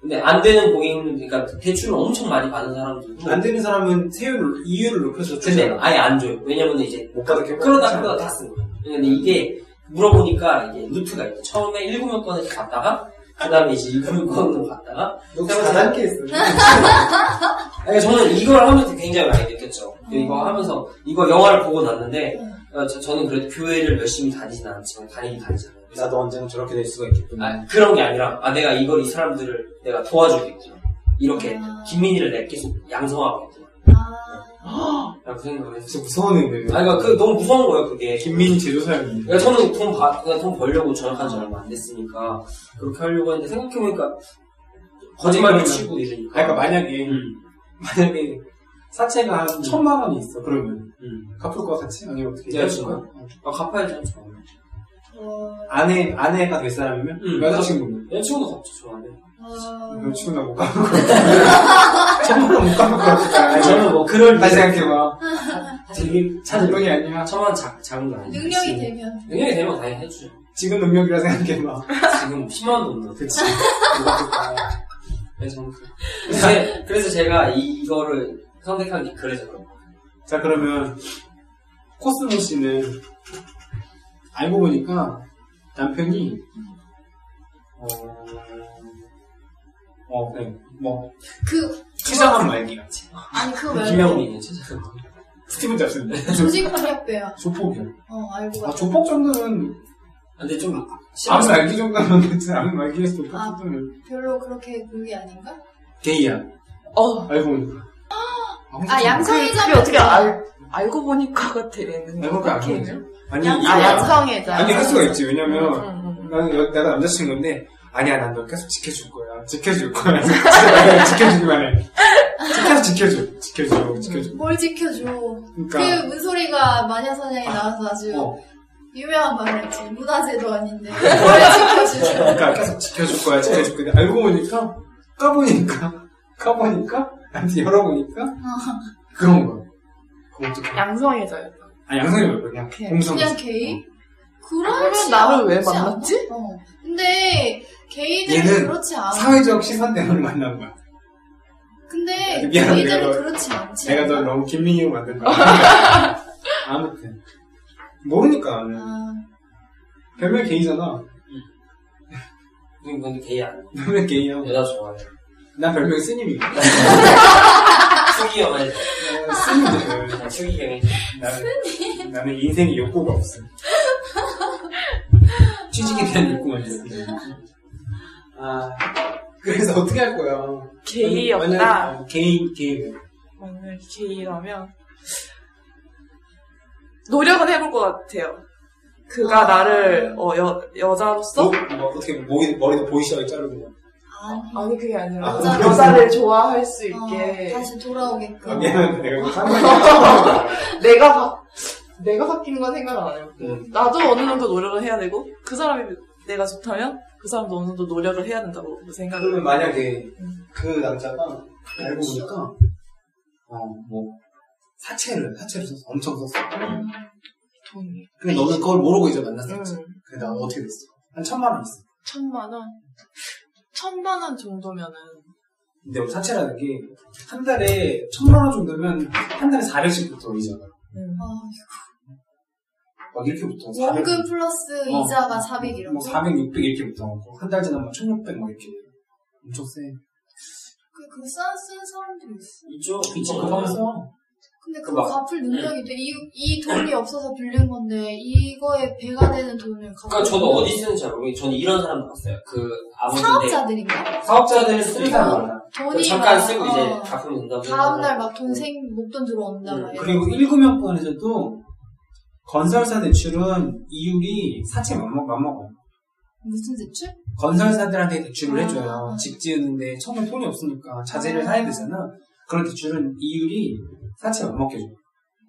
근데 안 되는 고객님, 그러니까 대출을 엄청 많이 받은 사람들도 안 되는 사람은 세율을, 이율을 높여서 근데 주잖아. 아예 안 줘요. 왜냐면 이제 못 받게 끌어다 끌어다 다 쓰는 거예요. 근데 이게 물어보니까 이게 루트가 있대. 처음에 1금융권에서 갔다가 그 다음에 이제 2금융권으로 갔다가 너 4단계 했어. <laughs> 아니, 저는 이걸 하면서 굉장히 많이 느꼈죠. 이거 하면서 이거 영화를 보고 났는데 어, 저, 저는 그래도 교회를 열심히 다니진 않지만 다니긴 다니잖아요. 나도 언제나 저렇게 될 수가 있겠구나. 아, 그런 게 아니라 아 내가 이걸 이 사람들을 내가 도와주겠구나. 이렇게 아. 김민희를 내가 계속 양성하고 있구나. 아, 라고 생각을 했어요. 진짜 무서운 의미예요. 아니, 그러니까 그 너무 무서운 거예요, 그게. 김민희 제조사였는데. 그러니까 저는 돈, 바, 그냥 돈 벌려고 전역한 지 얼마 안 됐으니까 그렇게 하려고 했는데 생각해보니까 거짓말도 치고 이러니까. 그러니까 만약에 음, 만약에 사채가 한 천만 원이 있어. 그러면 음. 갚을 거 사채 아니면 어떻게 지금. 거야? 아, 갚아야죠, 저. 어, 아내 아내가 될 사람이면 음. 여자친구는 여자친구도 갚죠, 저한테. 어, 여자친구나 못 갚을 거 같아. 천만 원 못 갚을 거 같아. 아니, 저는 뭐 그럴 다시 일- 생각해봐. 되게 돈이 아니야. 천만 작, 작은 거 아니에요. 능력이 그치. 되면 능력이 되면 당연히 해주죠. 지금 능력이라 생각해봐. 지금 10만 원도 없는 그치. 거야. 네, 그래서 제가 이거를 선택한 게 그래서 그런 거예요. 자 그러면 코스모 씨는 알고 보니까 남편이 어, 어 그래 뭐그 최장한 말기야 아니 그거 말고 김영민이 진짜. 스티븐 잡스인데 조직폭력배야. 조폭이야 어 알고 아. 조폭 정도는 근데 좀, 암 심해서. 말기 정도면 괜찮 암 말기에서 조폭 아. 정도면 별로 그렇게 그게 아닌가? 게이야 어. 알고 보니까 아 양성애자 그게 어떻게 알, 알고 보니까가 되는 <laughs> 알고 보니까 안 거예요? 보이죠 아니 양- 이거 아, 양성애자. 아니 할 수가 있지. 왜냐면 음, 음, 음. 나는 여- 내가 남자친구인데 아니야 난 너 계속 지켜줄 거야. 지켜줄 거야. <laughs> 지켜주기만 해. 계속 지켜줘. 지켜줘. 지켜줘. 뭘 지켜줘. 그러니까. 그 문소리가 마녀사냥에 나와서 아주 어, 유명한 말을 했지. 문화재도 아닌데. <laughs> 뭘 지켜주죠. 그러니까 계속 지켜줄 거야. 지켜줄 거야. 알고 보니까 까보니까 까보니까 나한테 열어보니까 그런 거야 그럼 어떡해 양성애자였다. 아 말고 그냥 그냥- 공성 그냥 게이? 그러면 그렇지 나를 왜 않지 않아? 만났지? 어. 근데 게이들은 그렇지 않아. 사회적 시선 때문에 만난 거야 근데 미안해, 게이들은 내가 너- 그렇지 않지. 내가 너? 너무 김민희로 만든 거야 <laughs> 아무튼 모르니까 나는 아, 별명 게이잖아 근데 게이 아니에요. <laughs> 별명 게이야 여자 좋아해요. 난 별명이 해서. <laughs> 나는 스님들. 아, 수기경이. 나는, 나는 인생에 욕구가 없어. <laughs> 취직에 대한 욕구만 있어. 아, 그래서 어떻게 할 거야? 만약- 없다. 어, 게이, 게이. 만약 게이라면 노력은 해볼 것 같아요. 그가 아. 나를 어, 여, 여자로서 뭐, 뭐, 어떻게 머리, 머리도 보이시하게 자르고. 아니, 아니 그게 아니라 아, 여자- 여자를 좋아할 수 어, 있게 다시 돌아오게끔. 아, 미안한데 내가 이거 상관이 <laughs> 내가 바, 내가 바뀌는 건 생각 안 해요. 음. 나도 어느 정도 노력을 해야 되고 그 사람이 내가 좋다면 그 사람도 어느 정도 노력을 해야 된다고 생각을 그러면 만약에 음. 그 남자가 알고 보니까 어뭐 사채를 사채를 써서 엄청 썼어. 돈이 근데 너는 그걸 모르고 이제 만났었지. 음. 근데 나 어떻게 됐어? 한 천만 원 있어. 천만 원 천만 원 정도면은 근데 우리 사채라는 게 한 달에 천만 원 정도면 한 달에 400씩부터 이자가 음. 아, 막 이렇게부터 원금 플러스 어. 이자가 400 이렇게. 뭐 400, 600 이렇게부터 한달 지나면 1600 막 이렇게 엄청 세. 그, 그거 쓰- 쓰는 사람들이 있어. 있죠. 그치 어, 그거 하면서 근데 그 막- 갚을 능력이 돼. 이, 이 돈이 없어서 빌린 건데, 이거에 배가 되는 돈을 갚을 그러니까 저도 어디 쓰는지 잘 모르겠는데 저는 이런 사람도 봤어요. 그 아버지인데 사업자들인가? 사업자들은 쓰는 사람 많아. 돈이 잠깐 막, 쓰고 어, 이제 갚으면 된다고. 다음날 막 돈 생, 목돈 들어온다. 음, 막 이런 그리고 거. 1금융권에서도 건설사 대출은 이율이 사채 맞먹, 맞먹어요. 무슨 대출? 건설사들한테 대출을 아. 해줘요. 집 지으는데 처음에 돈이 없으니까 자재를 아. 사야 되잖아. 그런 대출은 이율이 사채 맞먹혀줘.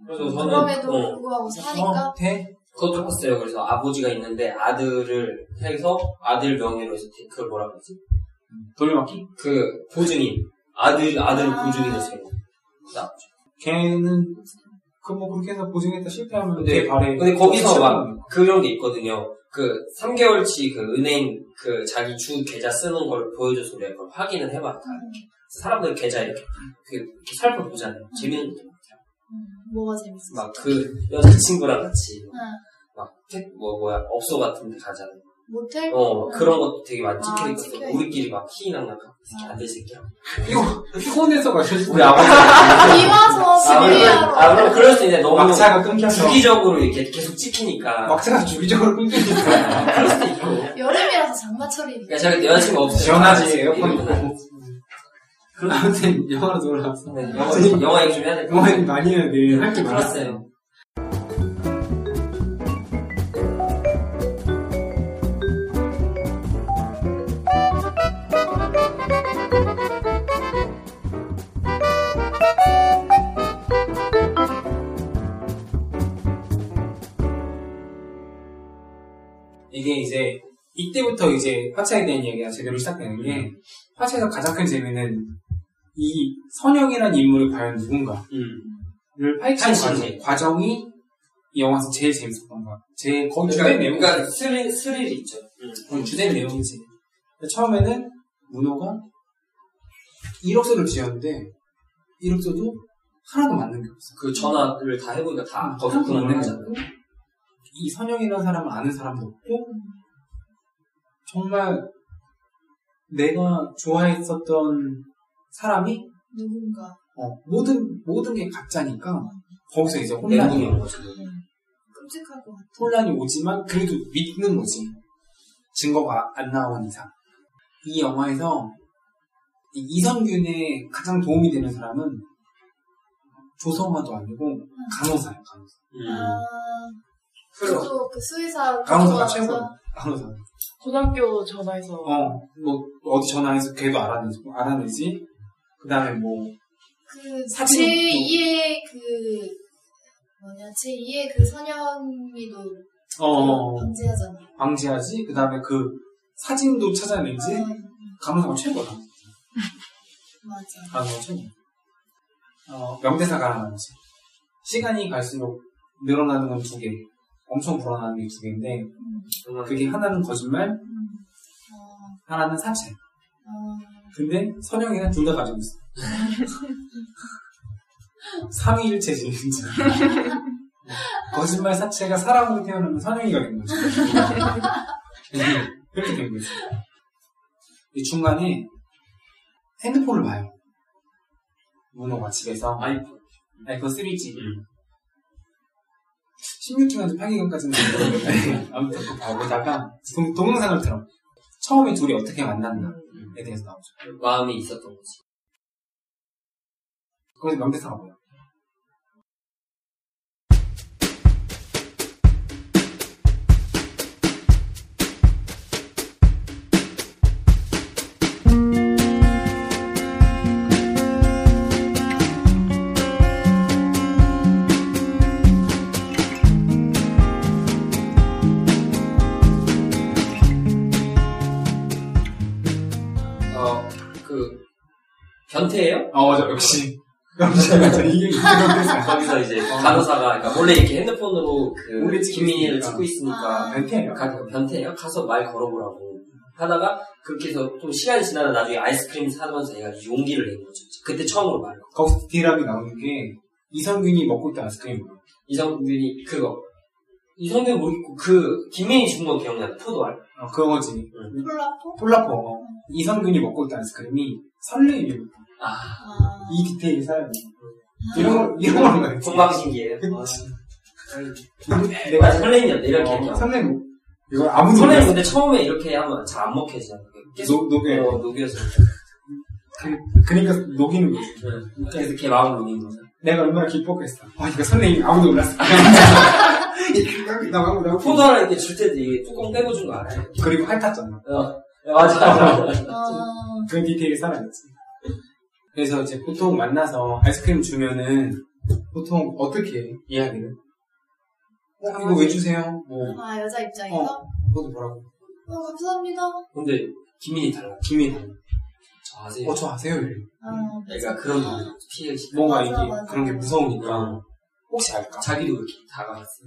그래서 저는 그럼에도 어, 불구하고 사니까. 어, 돼? 그것도 봤어요. 그래서 아버지가 있는데 아들을 해서 아들 명의로 해서 대- 그걸 뭐라 그러지? 돌려막기? 그 보증인 아들 아들 아. 보증인 했어요. 나. 걔는 그뭐 그렇게 해서 보증했다 실패하면 근데- 근데 거기서 막. 그런 게 있거든요. 그 3개월치 그 은행 그 자기 주 계좌 쓰는 걸 보여줘서 우리가 그걸 확인을 해봐. 다 이렇게. 사람들 계좌 이렇게 그 이렇게 살펴보잖아요. 재밌는 거 같아요. 음, 뭐가 재밌어? 막그 여자친구랑 같이 응. 막뭐 뭐야 업소 같은 데 가잖아요. 모텔? 어 응. 그런 것도 되게 많이 아, 찍혀 있었어. 찍혀있어. 우리끼리 막 키랑 막 아. 안될 새끼랑. 피곤, 피곤해서 가셔서 우리 아버지. 비 와서 <laughs> 아, 물론. 아, 물론 그럴 수 있는데 너무 막차가 끊겨서 주기적으로 이렇게 계속 찍히니까. 막차가 주기적으로 끊기니까 그럴 수도 있고. 장마철이니까. 그러니까 제가 여자친구 없어요. 시원하지 에어컨 이러면은. 있고 아무튼 영화로 돌아왔어 네, 영화, 영화 얘기 좀 해야 될것 영화 같아요. 얘기 많이 해야 돼 할 게 많았어 그렇어요. 이게 이제 이때부터 이제 화차에 대한 이야기가 제대로 시작되는 게 화차에서 가장 큰 재미는 이 선영이라는 인물이 과연 누군가를 음. 파헤치는 과정, 과정 이 이 영화에서 제일 재밌었던 거야. 제 거의 주된 내용이 그러니까 스릴, 스릴이 있죠. 음. 그건 주된 내용이지. 처음에는 문호가 1억서를 지었는데 1억서도 하나도 맞는 게 없어. 그 전화를 다 해보니까 다 거기서 맞는 게 거잖아요. 이 선영이라는 사람을 아는 사람도 없고 정말 내가 좋아했었던 사람이 누군가. 어, 모든 모든 게 가짜니까 거기서 이제 혼란이 온 거죠. 끔찍할 것 같아. 혼란이 오지만 그래도 믿는 거지. 증거가 안 나온 이상. 이 영화에서 이 이선균에 가장 도움이 되는 사람은 조성아도 아니고 간호사야 간호사. 음. 아, 그래서 그 수의사 간호사가 와서 간호사 고등학교 전화해서 어, 뭐, 어디 전화해서 걔도 알아내지, 알아내지. 그 다음에 뭐, 그 사진도- 제2의 그 뭐냐 제2의 그 선영이도 어, 방지하잖아. 방지하지. 그 다음에 그 사진도 찾아내지. 음, 간호사가 최고다. 맞아. 간호사가 최고. 어, 명대사가 하나 나오지. 시간이 갈수록 늘어나는 건 두 개. 엄청 불어나는 게두 개인데, 음, 그게 하나는 거짓말, 음. 어, 하나는 사채. 어, 근데 선영이는 둘 다 가지고 있어. 삼위일체지, 진짜. 거짓말 사체가 사람으로 태어나면 선영이가 된 거지. 그렇게 된 거지. 이 중간에 핸드폰을 봐요. 문호가 집에서. 아이폰. 그거 3G. 음. 16기간에서 8기간까지는 모르겠는데, 아무튼 그거 봐보다가 동, 동영상을 틀어. 처음에 둘이 어떻게 만났나에 음. 대해서 나오죠. 마음이 있었던 거지. 거기서 명대사가 뭐야? 어, 맞아, 역시. 이게. <laughs> 거기서 이제 간호사가, 그러니까 몰래 이렇게 핸드폰으로 그, 김민희를. 찍고 있으니까, 변태예요. 가, 변태예요? 가서 말 걸어보라고. 하다가, 그렇게 해서 좀 시간이 지나다 나중에 아이스크림 사면서 얘가 용기를 낸 거죠. 그때 처음으로 말을 걸 거기서 디테일하게 나오는 게, 이성균이 먹고 있던 아이스크림? 이성균이, 그거. 이성균 모르겠고, 그, 김민희 죽은 건 기억나요? 포도알. 어, 그거지. 폴라포? 폴라포. 어. 이선균이 먹고 있던 아이스크림이 설레임이에요. 아, 아. 이 디테일이 살아요. 이런 걸, 이런 걸 말해. 공방신기예요. 내가 아, 설레임이었네, 이렇게 어, 얘기하면. 설레임. 이거 아무도 몰랐어. 근데 처음에 이렇게 하면 잘 안 먹혀지잖아. 계속, 녹, 녹여. 어, 녹여서. 그, 그러니까 녹이는 거지. 응. 그래서 걔 마음을 녹인 거죠. 내가 얼마나 기뻤겠어. 아, 이거 설레임 아무도 몰랐어. <laughs> 나가고. 포도알 이렇게 줄 때도 이게 뚜껑 떼고 준 거 알아요? 그리고 핥았잖아. 어, 맞아, 맞아. 아. 그 디테일이 살아있지. 그래서 이제 보통 만나서 아이스크림 주면은 보통 어떻게 해, 이야기를? 어, 이거 왜 주세요? 뭐, 아, 여자 입장에서? 그것도 뭐라고? 어, 감사합니다. 근데, 김민이 달라. 김이 달라. 저 아세요? 어, 저 아세요? 이래. 아, 내가 그런 거 피해. 뭔가 맞아, 이게 맞아. 그런 게 무서우니까. 어. 혹시 알까? 자기도 그렇게 다가갔어.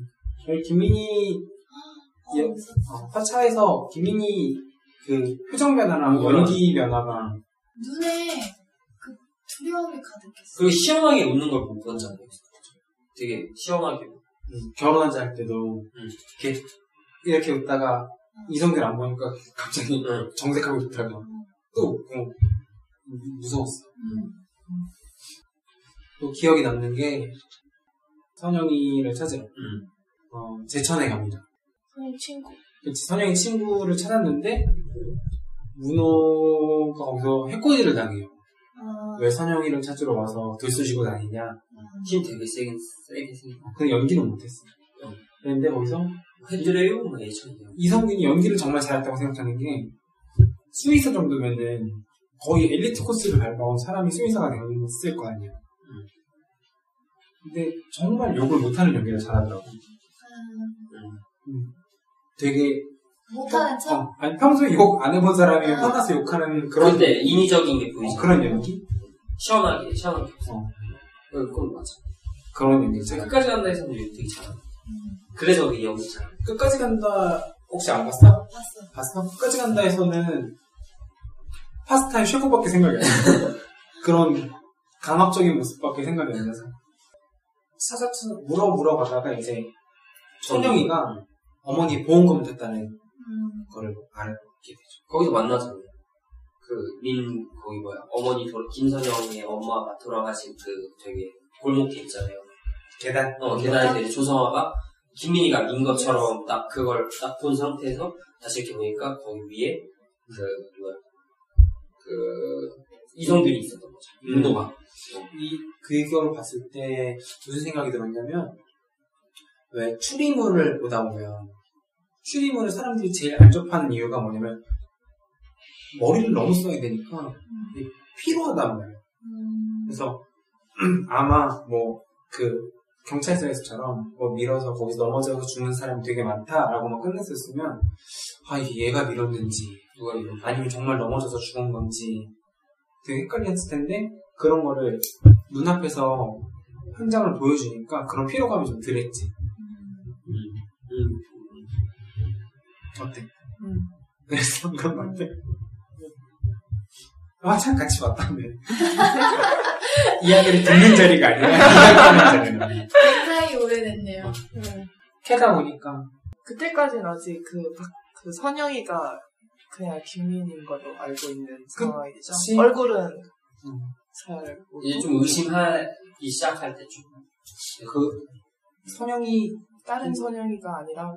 저희 김민희 어, 예. 무섭다. 어, 화차에서 김민희 그 표정 변화랑 연기 변화가 눈에 그 두려움이 가득했어. 그리고 시원하게 웃는 걸못본 적이 있어. 되게 시원하게. 음, 결혼하자 할 때도 이렇게 이렇게 웃다가 이성균 안 보니까 갑자기 응. 정색하고 있다가 또 웃고 무- 무서웠어. 음. 또 기억이 남는 게 선영이를 찾으러 응. 어, 제천에 갑니다. 선생님 친구. 그치, 선영이 친구를 찾았는데 문호가 거기서 해코지를 당해요. 아, 왜 선영이를 찾으러 와서 들쑤시고 다니냐? 힘 되게 세게, 세게 세게. 근데 연기는 못했어. 응. 그런데 거기서 해드려요? 뭐. 이성균이 연기를 정말 잘했다고 생각하는 게 수의사 정도면은 거의 엘리트 코스를 밟아온 사람이 수의사가 되었을 거 아니야. 음. 근데 정말 욕을 못하는 연기를 잘하더라고. 음. 되게 못하는 척? 어, 아니 평소에 욕 안 해본 사람이 화나서 욕하는 그런 그런데 인위적인 게 보이죠. 어, 그런 연기? 시원하게, 시원하게. 어. 어, 그건 맞아. 그런 잘. 끝까지 간다 해서 되게 잘하 그래서 그 연기 잘 끝까지 간다 혹시 안 봤어? 봤어. 봤어? 끝까지 간다에서는 파스타의 쉐코밖에 생각이 안 나. <laughs> 그런 강압적인 모습밖에 생각이 안 나서 사사차 물어 물어 가다가 이제 선영이가 어머니 보험금 됐다는 음. 거를 알게 되죠. 거기서 만나잖아요. 그, 민, 거기 뭐야, 어머니, 돌, 김선영의 엄마가 돌아가신 그 되게 골목길 있잖아요. 계단. 어, 계단에서 이제 조성아가 김민희가 민 것처럼 딱 그걸 딱 본 상태에서 다시 이렇게 보니까 거기 위에 그, 뭐야, 그, 이성균이 있었던 거죠. 음. 윤호가. 이 그걸 봤을 때 무슨 생각이 들었냐면 왜 추리물을 보다 보면 추리물을 사람들이 제일 안 접하는 이유가 뭐냐면 머리를 너무 써야 되니까 피로하단 말이에요. 음. 그래서 <clears throat> 아마 뭐 그 경찰서에서처럼 뭐 밀어서 거기서 넘어져서 죽는 사람이 되게 많다라고 만 끝냈었으면 아 이게 얘가 밀었는지 누가 이런 아니면 정말 넘어져서 죽은 건지 되게 헷갈렸을 텐데 그런 거를 눈앞에서 현장을 보여주니까 그런 피로감이 좀 덜했지. 음. 어때? 음. <laughs> 그래서 그런 것같 아. 아, 참 같이 왔다며. <laughs> 이야기를 듣는 자리가 아니라 이야기하는 자리는. 굉장히 오래됐네요. 네. 캐다 보니까 그때까지는 아직 그, 박- 그 선영이가 그냥 김민인 걸로 알고 있는 그- 상황이죠. 그치. 얼굴은 잘 이제 좀 의심하기 시작할 때쯤. 그 선영이를 다른 선영이가 아니라 뭐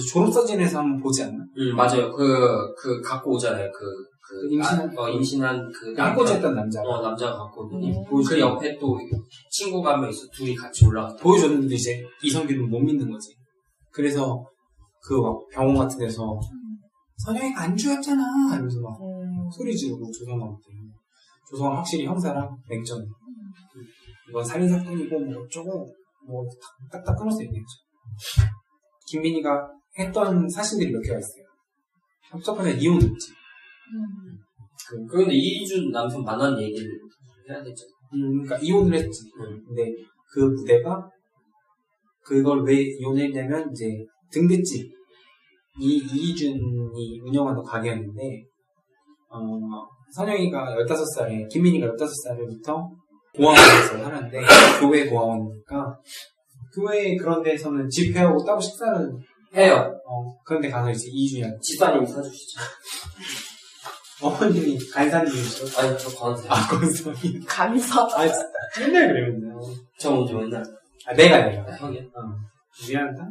졸업사진에서 한번 보지 않나? 음, 맞아요. 그, 그, 갖고 오잖아요. 그, 그, 임신한- 아, 어, 임신한 그. 양꼬치했던 남자 어, 남자가 갖고 오더니, 음. 그 옆에 또 친구가 한 명 있어. 둘이 같이 올라가. 보여줬는데 이제 이성균은 못 믿는 거지. 그래서 그 막 병원 같은 데서 선영이가 안 죽였잖아 이러면서 막 음, 소리 지르고 조성한테 조성은 확실히 형사랑 냉전 이건 살인사건이고 뭐 어쩌고 뭐 딱딱 끊어서 얘기했죠 김민희가 했던 사실들이 몇 개가 있어요 첫 번째 이혼했지 음. 그, 그런데 이준 남편 만난 얘기를 해야 되죠. 음, 그러니까 이혼을 했지 음. 근데 그 부대가 그걸 왜 이혼했냐면 이제 등대집 이 이준이 운영하는 가게였는데 어, 선영이가 15살에 김민희가 15살부터 고아원에서 살았는데 교회 고아원이니까 교회 그런 데서는 집회하고 따로 식사를 해요. 어, 그런데 가서 이제 이준이한테 집사님이 사주시죠. <laughs> 어머님이 간사님이시죠 아니, 저 관세. 아 건성이 간사. 아 진짜 맨날 그러면요 저 먼저 맨날. 아 내가 내가 형이야. 어, 미안하다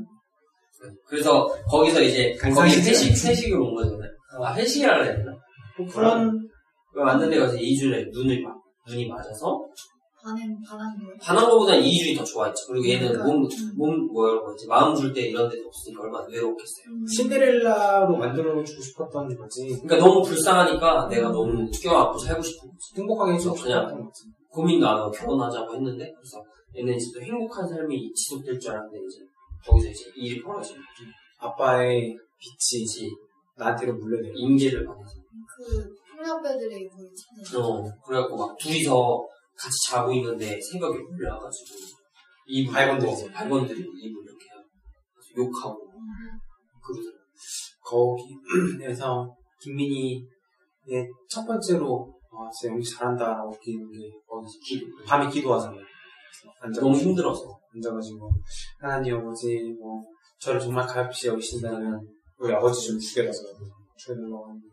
그래서 거기서 이제 거기 있지. 회식 회식을 온 거잖아요. 아 회식이라 해야 되나? 뭐 그런 왔는데 가서 이준의 눈을 막 눈이 맞아서 반응 반한 거예요. 반한 거보다 이준이 더 좋아했죠. 그리고 얘는 그러니까, 몸, 음. 몸, 뭐라고 하지, 마음 줄 때 이런 데도 없으니까 얼마나 외로웠겠어요. 음. 신데렐라로 만들어주고 싶었던 거지 그러니까 너무 불쌍하니까 내가 너무 껴안고 살고 싶은 거지. 행복하게 해주고 그냥. 싶었던 거지 고민도 안 하고 결혼하자고 했는데, 그래서 얘는 이제 또 행복한 삶이 지속될 줄 알았는데, 이제 거기서 이제 일이 벌어지는 거지. 아빠의 빛이 이제 나한테로 물려내려. 임계를 받아서. 그 폭력배들의 그 찾는. 어, 그래갖고 막 둘이서 같이 자고 있는데 새벽에 몰려와가지고, 이불, 발건들이지. 어, 발건들이 이불 이렇게 하고, <clears throat> 그래서 욕하고, 음. 그러더라고요. 거기에서 김민희의 첫 번째로 아 진짜 연기 잘한다라고 느끼는 게 거기서 기도 밤에 기도하잖아요. 그래서 너무 힘들어서. 앉아가지고 하나님 아버지 뭐 저를 정말 가엾이 여기신다면 우리 아버지 좀 죽여달라고 죽여달라고 하는데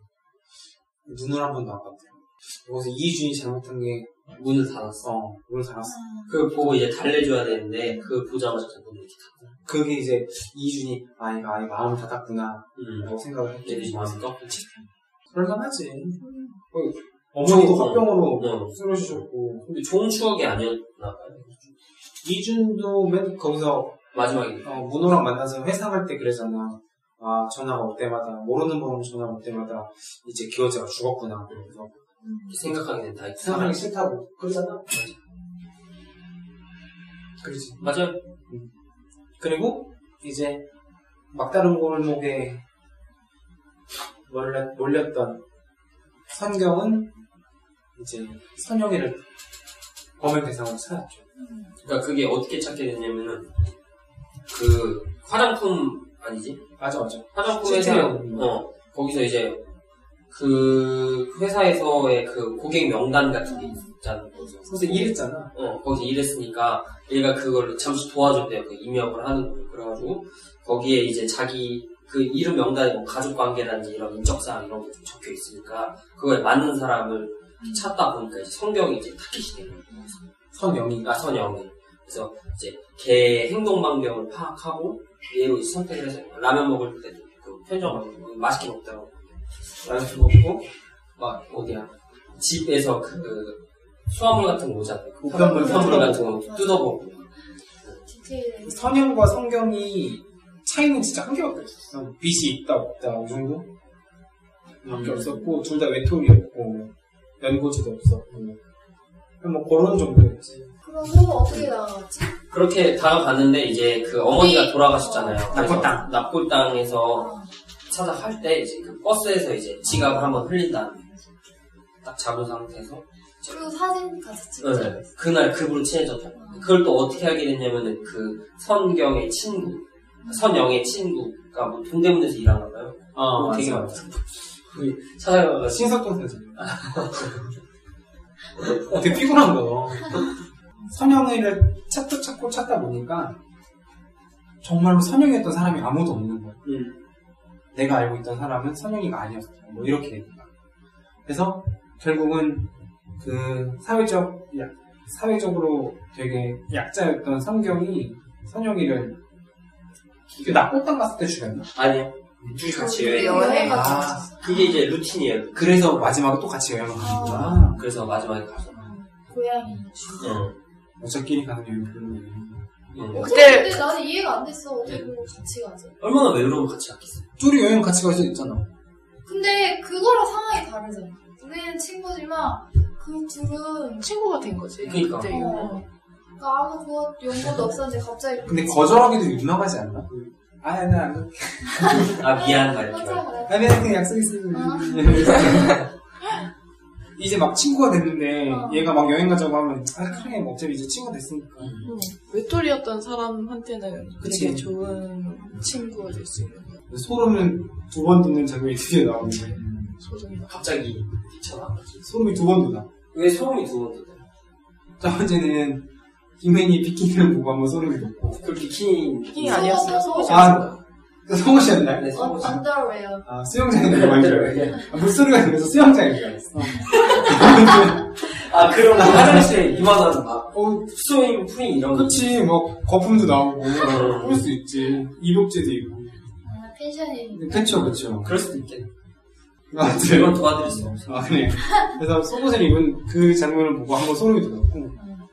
눈을 한 번도 안 봤대요. 거기서 이준이 잘못한 게 문을 닫았어. 어, 눈을 닫았어. 아, 그걸 보고 이제 달래줘야 되는데, 그 보자마자 눈을 이렇게 닫아. 그게 이제 이준이 아 이거 아예 마음을 닫았구나 음. 라고 생각을 했지. 얘들이 마음이 꺾이지. 그럴만하지. 음. 어머니도 어. 화병으로 어. 쓰러지셨고 근데 좋은 추억이 아니었나 봐요. 이준도 맨 거기서 마지막에. 어, 문호랑 만나서 회상할 때 그러잖아. 아 전화가 올 때마다 모르는 번호로 전화 올 때마다 이제 기어제가 죽었구나. 그래서 음. 생각하게 된다. 생각하기 싫다고 그러잖아. 그렇지. 맞아요. 그리고 이제 막다른 골목에 몰렸, 몰렸던 선경은 이제 선영이를 범행 대상으로 찾았죠. 그러니까 그게 어떻게 찾게 됐냐면은, 그, 화장품, 아니지? 맞아 맞아. 화장품 회사, 실제로. 어, 거기서 이제, 그, 회사에서의 그 고객 명단 같은 게 있잖아. 거기서. 일했잖아. 어, 거기서 일했으니까 얘가 그걸 잠시 도와줬대요. 그 입력을 하는 거. 그래가지고 거기에 이제 자기 그 이름 명단에 뭐 가족 관계라든지 이런 인적사항 이런 게 좀 적혀 있으니까 그거에 맞는 사람을 찾다 보니까 이제 성경이 이제 타깃이 된 거예요. 선영이. 아, 선영이. 그래서 이제 걔 행동 반경을 파악하고 얘로 이제 선택을 해서 라면 먹을 때도 그 편의점 가서 맛있게 먹더라고. 라면 먹고 막 어디야 집에서 그 수화물 같은 거 오잖아요. 그 우편물 우편물 같은. 거 뜯어보고 선영과 성경이 차이는 진짜 한 개밖에 없었어. 빛이 있다 없다 이 정도? 밖에 없었고 둘 다 외톨이였고 연고지도 없었고 뭐 그런 정도였지. 그럼 서로 어떻게 나갔지? 그렇게 다가갔는데 이제 그 어머니가 돌아가셨잖아요. 납골당. 납골당에서 아, 찾아갈 때 이제 그 버스에서 이제 지갑을 한번 흘린 다음에 딱 잡은 상태에서 그리고 사진 같이 찍자. 네, 그날 급으로 친해졌죠. 그걸 또 어떻게 하게 됐냐면은 그 선경의 친구, 선영의 친구가 뭐 동대문에서 일하나 봐요. 아, 되게 맞아. 많다. 찾아가가지고 신석동 사진. 어, 되게 피곤한 거. 선영이를 찾고 찾고 찾다 보니까 정말 선영이었던 사람이 아무도 없는 거야. 음. 내가 알고 있던 사람은 선영이가 아니었어. 뭐 이렇게 되니까. 그래서 결국은 그 사회적 약, 사회적으로 되게 약자였던 성경이 선영이를 이게 나 꼴딱 갔을 때 죽였나? 아니요. 둘이 같이 여행. 여행 아. 그게 이제 루틴이에요. 그래서 마지막에 또 같이 여행을 가는구나. 그래서 마지막에 가서. 고양이. 응. 어차끼리 가는 여행 그런 응. 그때 근데 나는 이해가 안 됐어. 어떻게 그거 같이 가지? 얼마나 외로우면 같이 갔겠어요. 둘이 여행 같이 갈 수 있잖아. 근데 그거랑 상황이 다르잖아. 우리는 친구지만 그 둘은 친구가 된 거지. 그러니까. 그때 어, 이후로. 그러니까 아무 뭐 연고도 없었는데 갑자기 근데 거절하기도 유명하지 않나? 그, 아, 나안 갈게. 아, 미안, 말 맞아 맞아. 아, 미안, 그냥 약속 있어. 어. <laughs> 이제 막 친구가 됐는데, 어. 얘가 막 여행 가자고 하면, 아, 그래, 뭐 어차피 이제 친구가 됐으니까. 응. 응. 외톨이였던 사람한테는 그치. 되게 좋은 친구가 될 수 있는. 소름은 두 번 돋는 장면이 드디어 나오는데, 소름이다. 갑자기 뛰쳐나가지. 소름이 두 번 돋아. 왜 소름이 두 번 돋아요? 첫 번째는, 김혜니 비키니를 보고 한번 소름이 돋고, 그 비키니. 비키니 아니었어요. 속옷. 속옷이었어요. 그 속옷이었나요? 네, 어, 속옷이. 언더웨어. 아, 수영장인 줄 알았어. 아, 물소리가 들려서 수영장인 줄 알았어. 아, 그럼 화장실에 이만한 막, 어, 수인, 프린 이런 거. 그치, 뭐, 거품도 나오고, 음. 그럴 수 있지. 입욕제도 있고. 아, 펜션이. 그쵸, 그쵸. 그럴 수도 있겠네. 아무튼. 이건 도와드릴 수 없어. 아, 그래. 그래서 속옷을 입은 그 장면을 보고 한번 소름이 돋았고,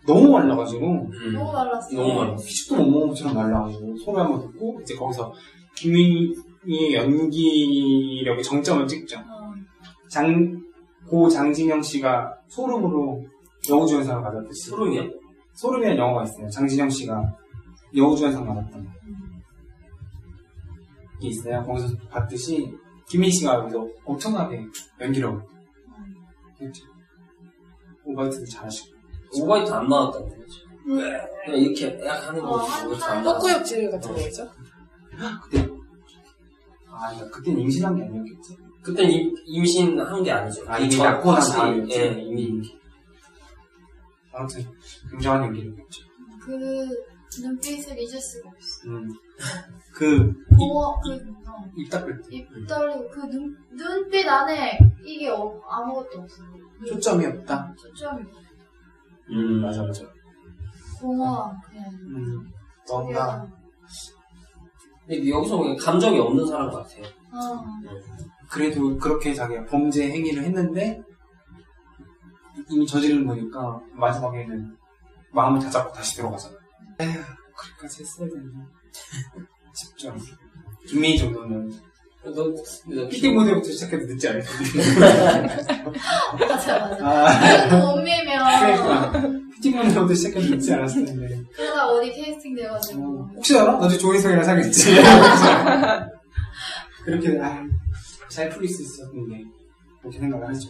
너무 말라가지고, 음. 너무 말랐어. 너무 말랐어. 피죽도 못 먹은 것처럼 말라가지고, 소리 한번 듣고, 이제 거기서 김민희의 연기력의 정점을 찍죠. 어. 장, 고 장진영 씨가 소름으로 여우주연상을 받았듯이. 소름이요? 소름이라는 영화가 있어요. 장진영 씨가 여우주연상 받았던 게 있어요. 거기서 봤듯이 김민 씨가 여기서 엄청나게 연기력을 했죠. 오바이트도 잘하시고. 오바이트 안 나왔다는 거죠. 그냥 이렇게 약 하는 거 어, 이렇게 한- 안 나왔어. 헛구역질 같은 거죠? 그때 아, 그러니까 그땐 임신한 게 아니었겠지. 그땐 임, 임신한 게 아니죠. 아, 이미 저- 낳고 난 다시, 다음이었지. 예, 이미. 아무튼 굉장한 연기력이었죠. 그 눈빛을 잊을 수가 없어. 음. 그 어, 그, 어. 입 닦을 때 입 떨리고 그 눈, 눈빛 안에 이게 어- 아무것도 없어. 초점이 없다. 초점이 음, 맞아 맞아. 고마워 그냥. 음. 넌다. 근데 여기서 보면 감정이 없는 사람 같아요. 어. 그래도 그렇게 자기가 범죄 행위를 했는데 이미 저지른 거니까 마지막에는 마음을 다잡고 다시 들어가잖아. 에휴, 그렇게까지 했어야 되나 싶죠. 김민희 정도는 너, 너 피팅 모델부터 시작해도 늦지 않을 텐데. 맞아 맞아. 아, 밀면 그러니까 피팅 모델부터 시작해도 늦지 않았을 텐데. 그러다 어디 캐스팅 돼가지고 어, 혹시 알아? 나도 조인성이랑 사귀었지. 그렇게 아, 잘 풀릴 수 있었는데 그렇게 생각을 하죠.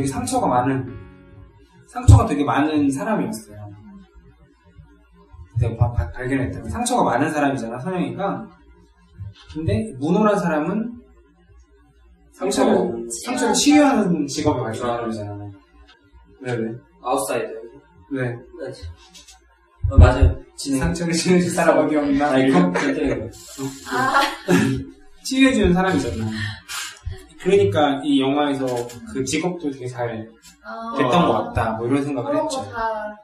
되게 상처가 많은 상처가 되게 많은 사람이었어요. 내가 게 상처가 많은 사람이잖아 선영이가. 근데 문호란 사람은 상처를 상처를 치유하는 직업을 있는 사람이잖아. 왜 왜? 아웃사이더. 왜? 네. 어, 맞아요. 진행. 상처를 치유해줄 사람 어디 없나? 아니, 그, 그때, 아 <laughs> 치유해주는 사람이잖아. 그러니까 이 영화에서 그 직업도 되게 잘 어, 됐던 것 같다. 뭐 이런 생각을 그런 했죠. 거 다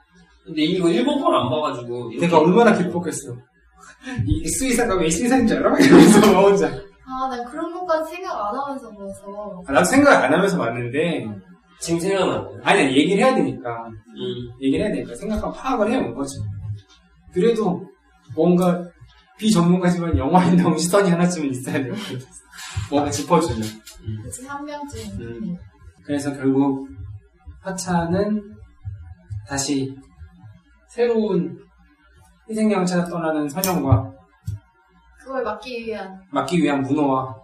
근데 이거 일본 걸 안 봐가지고. 이렇게- 내가 얼마나 기뻤겠어. 이 수의사가 왜 수의사인 줄 알아? <laughs> 이러면서 막 혼자. 아, 난 그런 것까지 생각 안 하면서 보서 아, 나도 생각 안 하면서 봤는데, 지금 생각나네요. 아니, 아니, 얘기를 해야 되니까. 음. 얘기를 해야 되니까 생각하고 파악을 해온 거지. 그래도 뭔가 비전문가지만 영화에 나온 시선이 하나쯤은 있어야 될것 같았어. 뭔가 짚어주는. 그치 한 명쯤. 음. 그래서 결국 화차는 다시 새로운 희생양을 찾아 떠나는 선영과 그걸 막기 위한 막기 위한 문호와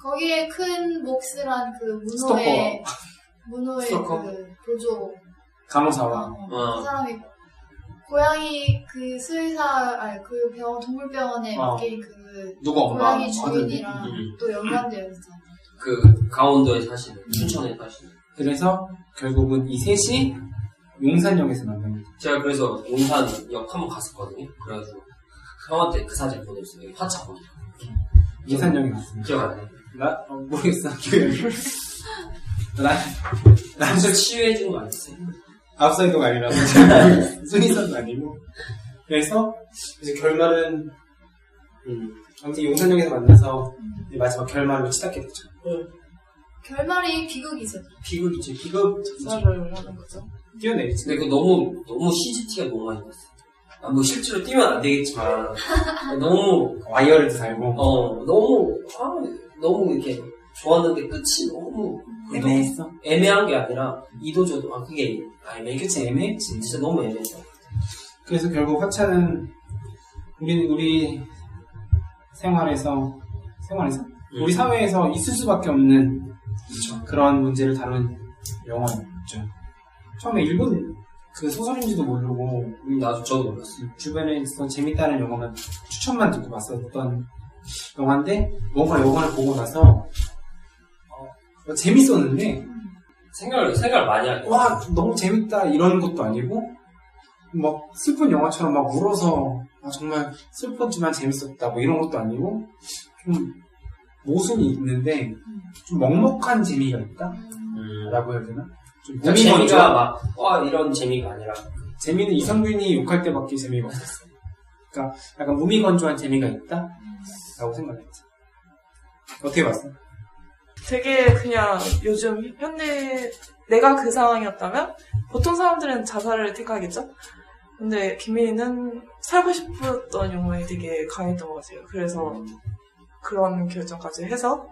거기에 큰 몫을 한그 문호의 문호의 스토커. 그 보조 간호사와 어, 어. 그 사람이 고양이 그 수의사 아니 그 병원 동물병원에 어. 맡긴 그 누가 엄마 고양이 주인이랑 음. 또 연관되어 있어. 그 강원도에 사시는 춘천에 사시는 그래서 결국은 이 셋이 용산역에서 만납니다. 제가 그래서 용산역 한번 갔었거든요. 그래가지고 형한테 그 사진 보냈어요. 화차 거기. 용산역에 갔습니다. 기억 안 나요? 나 어, 모르겠어 기억이 나 나는 진짜 치유해준 거 아니었어요? 아웃사이더가 아니라 <laughs> 순위선도 아니고 그래서 이제 결말은 음, 아무튼 용산역에서 만나서 이제 마지막 결말로 치닫게 되죠. 결말이 비극이죠. 비극이지 비극 자살을 하는 거죠. 뛰어내리지. 근데 그 너무 너무 CGT가 너무 많이 났어요. 아, 뭐 실제로 뛰면 안 되겠지만 <laughs> 너무 와이어를 달고 어 너무 아, 너무 이렇게 좋았는데 끝이 너무 애매했어. 애매한 게 아니라 이도저도 아 그게 아, 애매 그치 애매했지. 진짜 너무 애매했어. 그래서 결국 화차는 우리 우리 생활에서 생활에서 우리 사회에서 있을 수밖에 없는 그런 문제를 다룬 영화였죠. 처음에 일본 그 소설인지도 모르고 음, 나도 저도 몰랐어. 주변에서 재밌다는 영화만 추천만 듣고 봤었던 영화인데 뭔가 영화를 보고 나서 어, 재밌었는데 생각을 생각을 많이 하게. 와 너무 재밌다 이런 것도 아니고 막 슬픈 영화처럼 막 울어서 아, 정말 슬펐지만 재밌었다 뭐 이런 것도 아니고 좀 모순이 있는데 좀 먹먹한 재미가 있다 음. 라고 해야 되나? 좀 그러니까 재미가 막와 이런 재미가 아니라 재미는 이성균이 욕할 때밖에 재미가 없었어 그러니까 약간 무미건조한 재미가 있다 라고 생각했지 어떻게 봤어? 되게 그냥 요즘 현대 내가 그 상황이었다면 보통 사람들은 자살을 택하겠죠. 근데 김민희는 살고 싶었던 영혼이 되게 강했던 것 같아요. 그래서 그런 결정까지 해서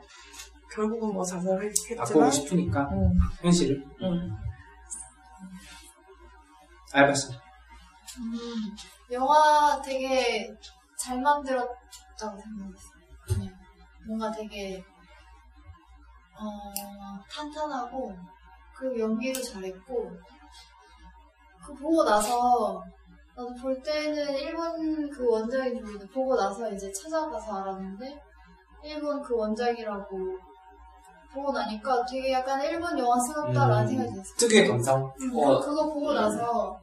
결국은 뭐 자살을 바꾸고 했지만 싶으니까 음, 현실을 음. 알바씨 음, 영화 되게 잘 만들었다고 생각했어요. 그냥 뭔가 되게 어, 탄탄하고 그리고 연기도 잘했고 그 보고 나서 나도 볼 때는 일본 그 원작인 줄 보고 나서 이제 찾아가서 알았는데 일본 그 원작이라고 보고 나니까 되게 약간 일본 영화스럽다라는 음. 생각이 들었어요. 특유의 감성 어. 그거 보고 나서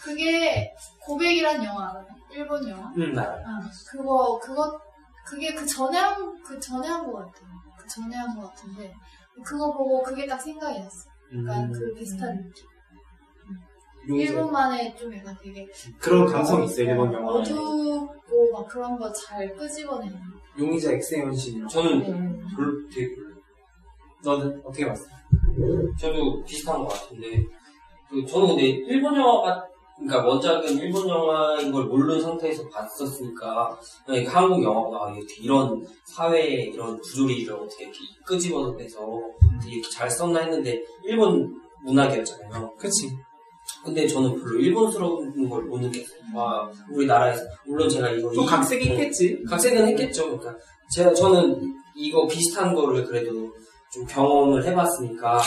그게 고백이란 영화 알아요? 일본 영화? 응 나. 아, 그거 그거 그게 그 전에 한그 전에 한거 같아요. 그 전에 한거 같은데 그거 보고 그게 딱 생각이 났어. 약간 그 비슷한 느낌. 용서. 일본만의 좀 약간 되게 그런 감성이 있어 일본 영화 어둡고 막 그런 거 잘 끄집어내는. 용의자 엑스현실 저는 음. 별로 되게 별로. 너는 어떻게 봤어? 저도 비슷한 것 같은데 그 저는 근데 일본 영화가 그러니까 원작은 일본 영화인 걸 모르는 상태에서 봤었으니까 이게 한국 영화가 이렇게 이런 사회의 이런 부조리를 어떻게 이렇게 끄집어내서 이렇게 잘 썼나 했는데 일본 문학이었잖아요. 그치 근데 저는 별로 일본스러운 걸 못 느꼈어요. 와 우리나라에서 물론 제가 이거 또 이- 각색이 있겠지 각색은 했겠죠. 그러니까 제가 저는 이거 비슷한 거를 그래도 좀 경험을 해봤으니까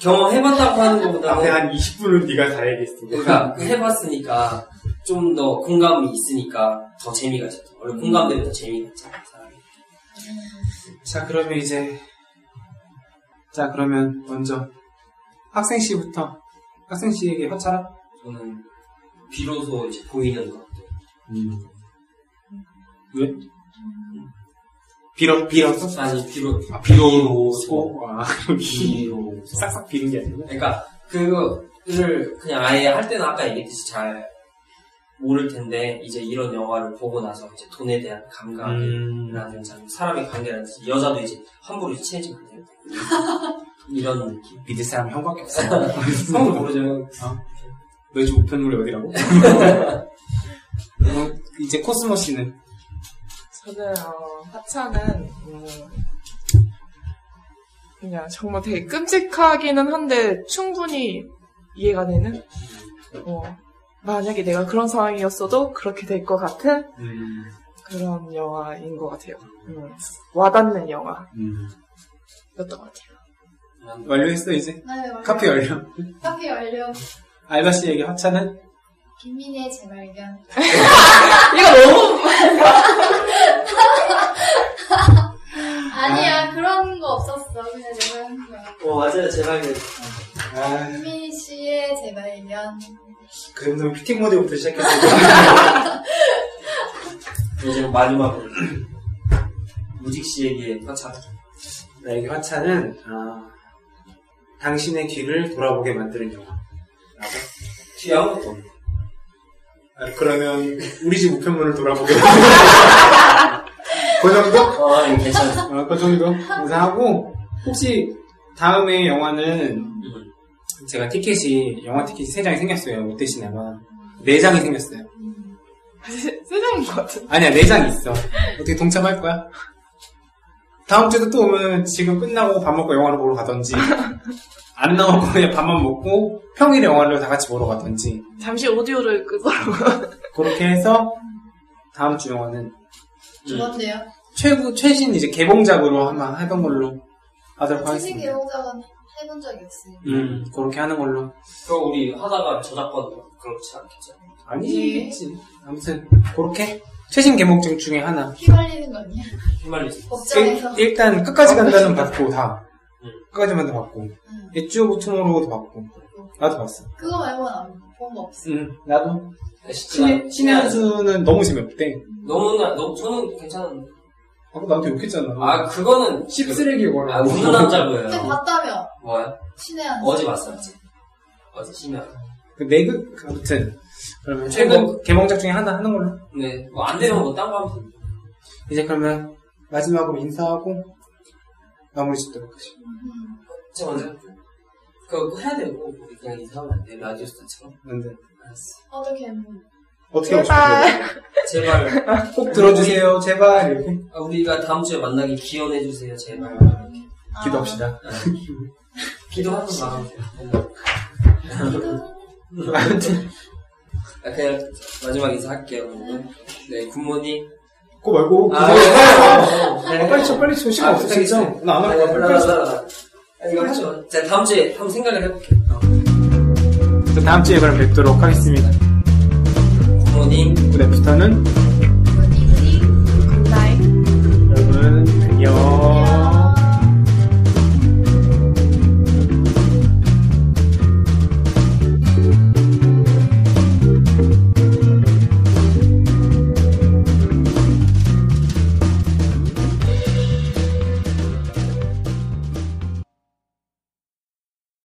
경험해봤다고 하는 것보다 앞에 한 20분은 네가 다 얘기했어 그러니까 해봤으니까 좀 더 공감이 있으니까 더 재미가 있었죠. 원래 공감되면 더 재미가. 사람이. 자 그러면 이제 자 그러면 먼저 학생 씨부터 학생 씨에게 화차라 저는 비로소 이제 보이는 것. 왜? 빌어 빌었어? 아니 비로 아 비로소 아 비로. 싹싹 비는 게 아니고 그러니까 그거를 그냥 아예 할 때는 아까 얘기했듯이 잘 모를 텐데 이제 이런 영화를 보고 나서 이제 돈에 대한 감각이라는 음, 장 사람의 관계라든지 여자도 이제 함부로 친해지면 안 돼요. <laughs> 이런 느낌. 믿을 사람 형밖에 없어 <laughs> 형은 모르죠. 너희 우편물이 어디라고? <laughs> 어, 이제 코스모 씨는 저는 어, 하차는 음, 그냥 정말 되게 끔찍하기는 한데 충분히 이해가 되는 어, 만약에 내가 그런 상황이었어도 그렇게 될 것 같은 음, 그런 영화인 것 같아요. 음, 와닿는 영화였던 음. 것 같아요. 완료했어 이제 네, 완료. 카페 완료 카페 완료. 알바 씨에게 화차는 김민희의 재발견. <laughs> 이거 너무 <laughs> 아니야, 그런 거 없었어. 그냥 내가 한 거야. 어, 맞아요. 제발. 아, 김민희 씨의 재발견. 그 정도면 피팅 모드부터 시작했어 <laughs> 이제 마지막으로. <clears throat> 무직 씨에게 화차. 나에게 화차는 아, 당신의 뒤를 돌아보게 만드는 영화 뒤에 아무것도 없네. 아, 그러면 우리 집 우편문을 돌아보게 <laughs> 그 정도? 아, 이거 괜찮아. 어, 그 정도 인사하고 혹시 다음에 영화는 음. 제가 티켓이 영화 티켓이 세 장이 생겼어요 롯데 시네마 네 장이 생겼어요 세상인 것 같은. 아니야 네 장이 있어 어떻게 동참할 거야? 다음 주도 또 오면 지금 끝나고 밥 먹고 영화를 보러 가던지 <laughs> 안 나오고 그냥 밥만 먹고 평일에 영화를 다 같이 보러 가던지 잠시 오디오를 끄더라고. 그렇게 해서 다음 주 영화는 뭔데요? 최고 최신 이제 개봉작으로 한번 해본 걸로 하도록 최신 하겠습니다. 개봉작은 해본 적이 없어요. 음 그렇게 하는 걸로 그럼 우리 하다가 저작권 그렇지 않겠죠? 아니겠지. 아무튼 그렇게 최신 개봉작 중에 하나. 휘말리는 거 아니야? 휘말리지. 법정에서. 일, 단 끝까지 간다는 봤고 다. 응. 끝까지만 다 봤고. 응. Edge of Tomorrow도 봤고. 나도 봤어. 그거 말고는 안본거 없어. 응 나도. 신의, 신의 신의 한 수는 너무 재미없대. 너무 나, 너무, 저는 괜찮은데. 아까 나한테 욕했잖아. 아, 그거는. 씹쓰레기 그, 뭐라. 아, 우는 남자 근데. 봤다며. 뭐야? 신의 한 어제 봤었지. 어제 심야. 그 내그 그 아무튼 그러면 최근- 최고 개봉작 중에 하나 하는 걸로. 네. 뭐 안 되면 뭐 딴 거 하면 됩니다. 이제 그러면 마지막으로 인사하고 마무리 짓도록 하죠. 음. 제가 먼저 할게요. 그거 해야 되고, 우리 그냥 인사하면 안 돼. 라디오 스타처럼. 근데 알았어. 어떻게 했는 어떻게 하고. 싶어요? 제발. 꼭 들어주세요, 제발 이렇게 아, 우리가 다음 주에 만나기 기원해 주세요, 제발. 기도합시다. 기도하는 마음. 아무튼 아, 그냥 마지막 인사할게요, 여러분. 네, Good morning. 그거 말고 아, 해요. 네. 아, 빨리 쳐, 빨리 쳐. 시간 아, 없어 진짜. 부탁드리겠습니다. 나 안 할 거야. 빨리 빨리 쳐. 이거 하죠. 제가 다음 주에 한번 생각을 해볼게요. 어. 또 다음 주에 그럼 뵙도록 하겠습니다. Good morning. Good afternoon. Good morning. 굿나잇. 여러분 안녕.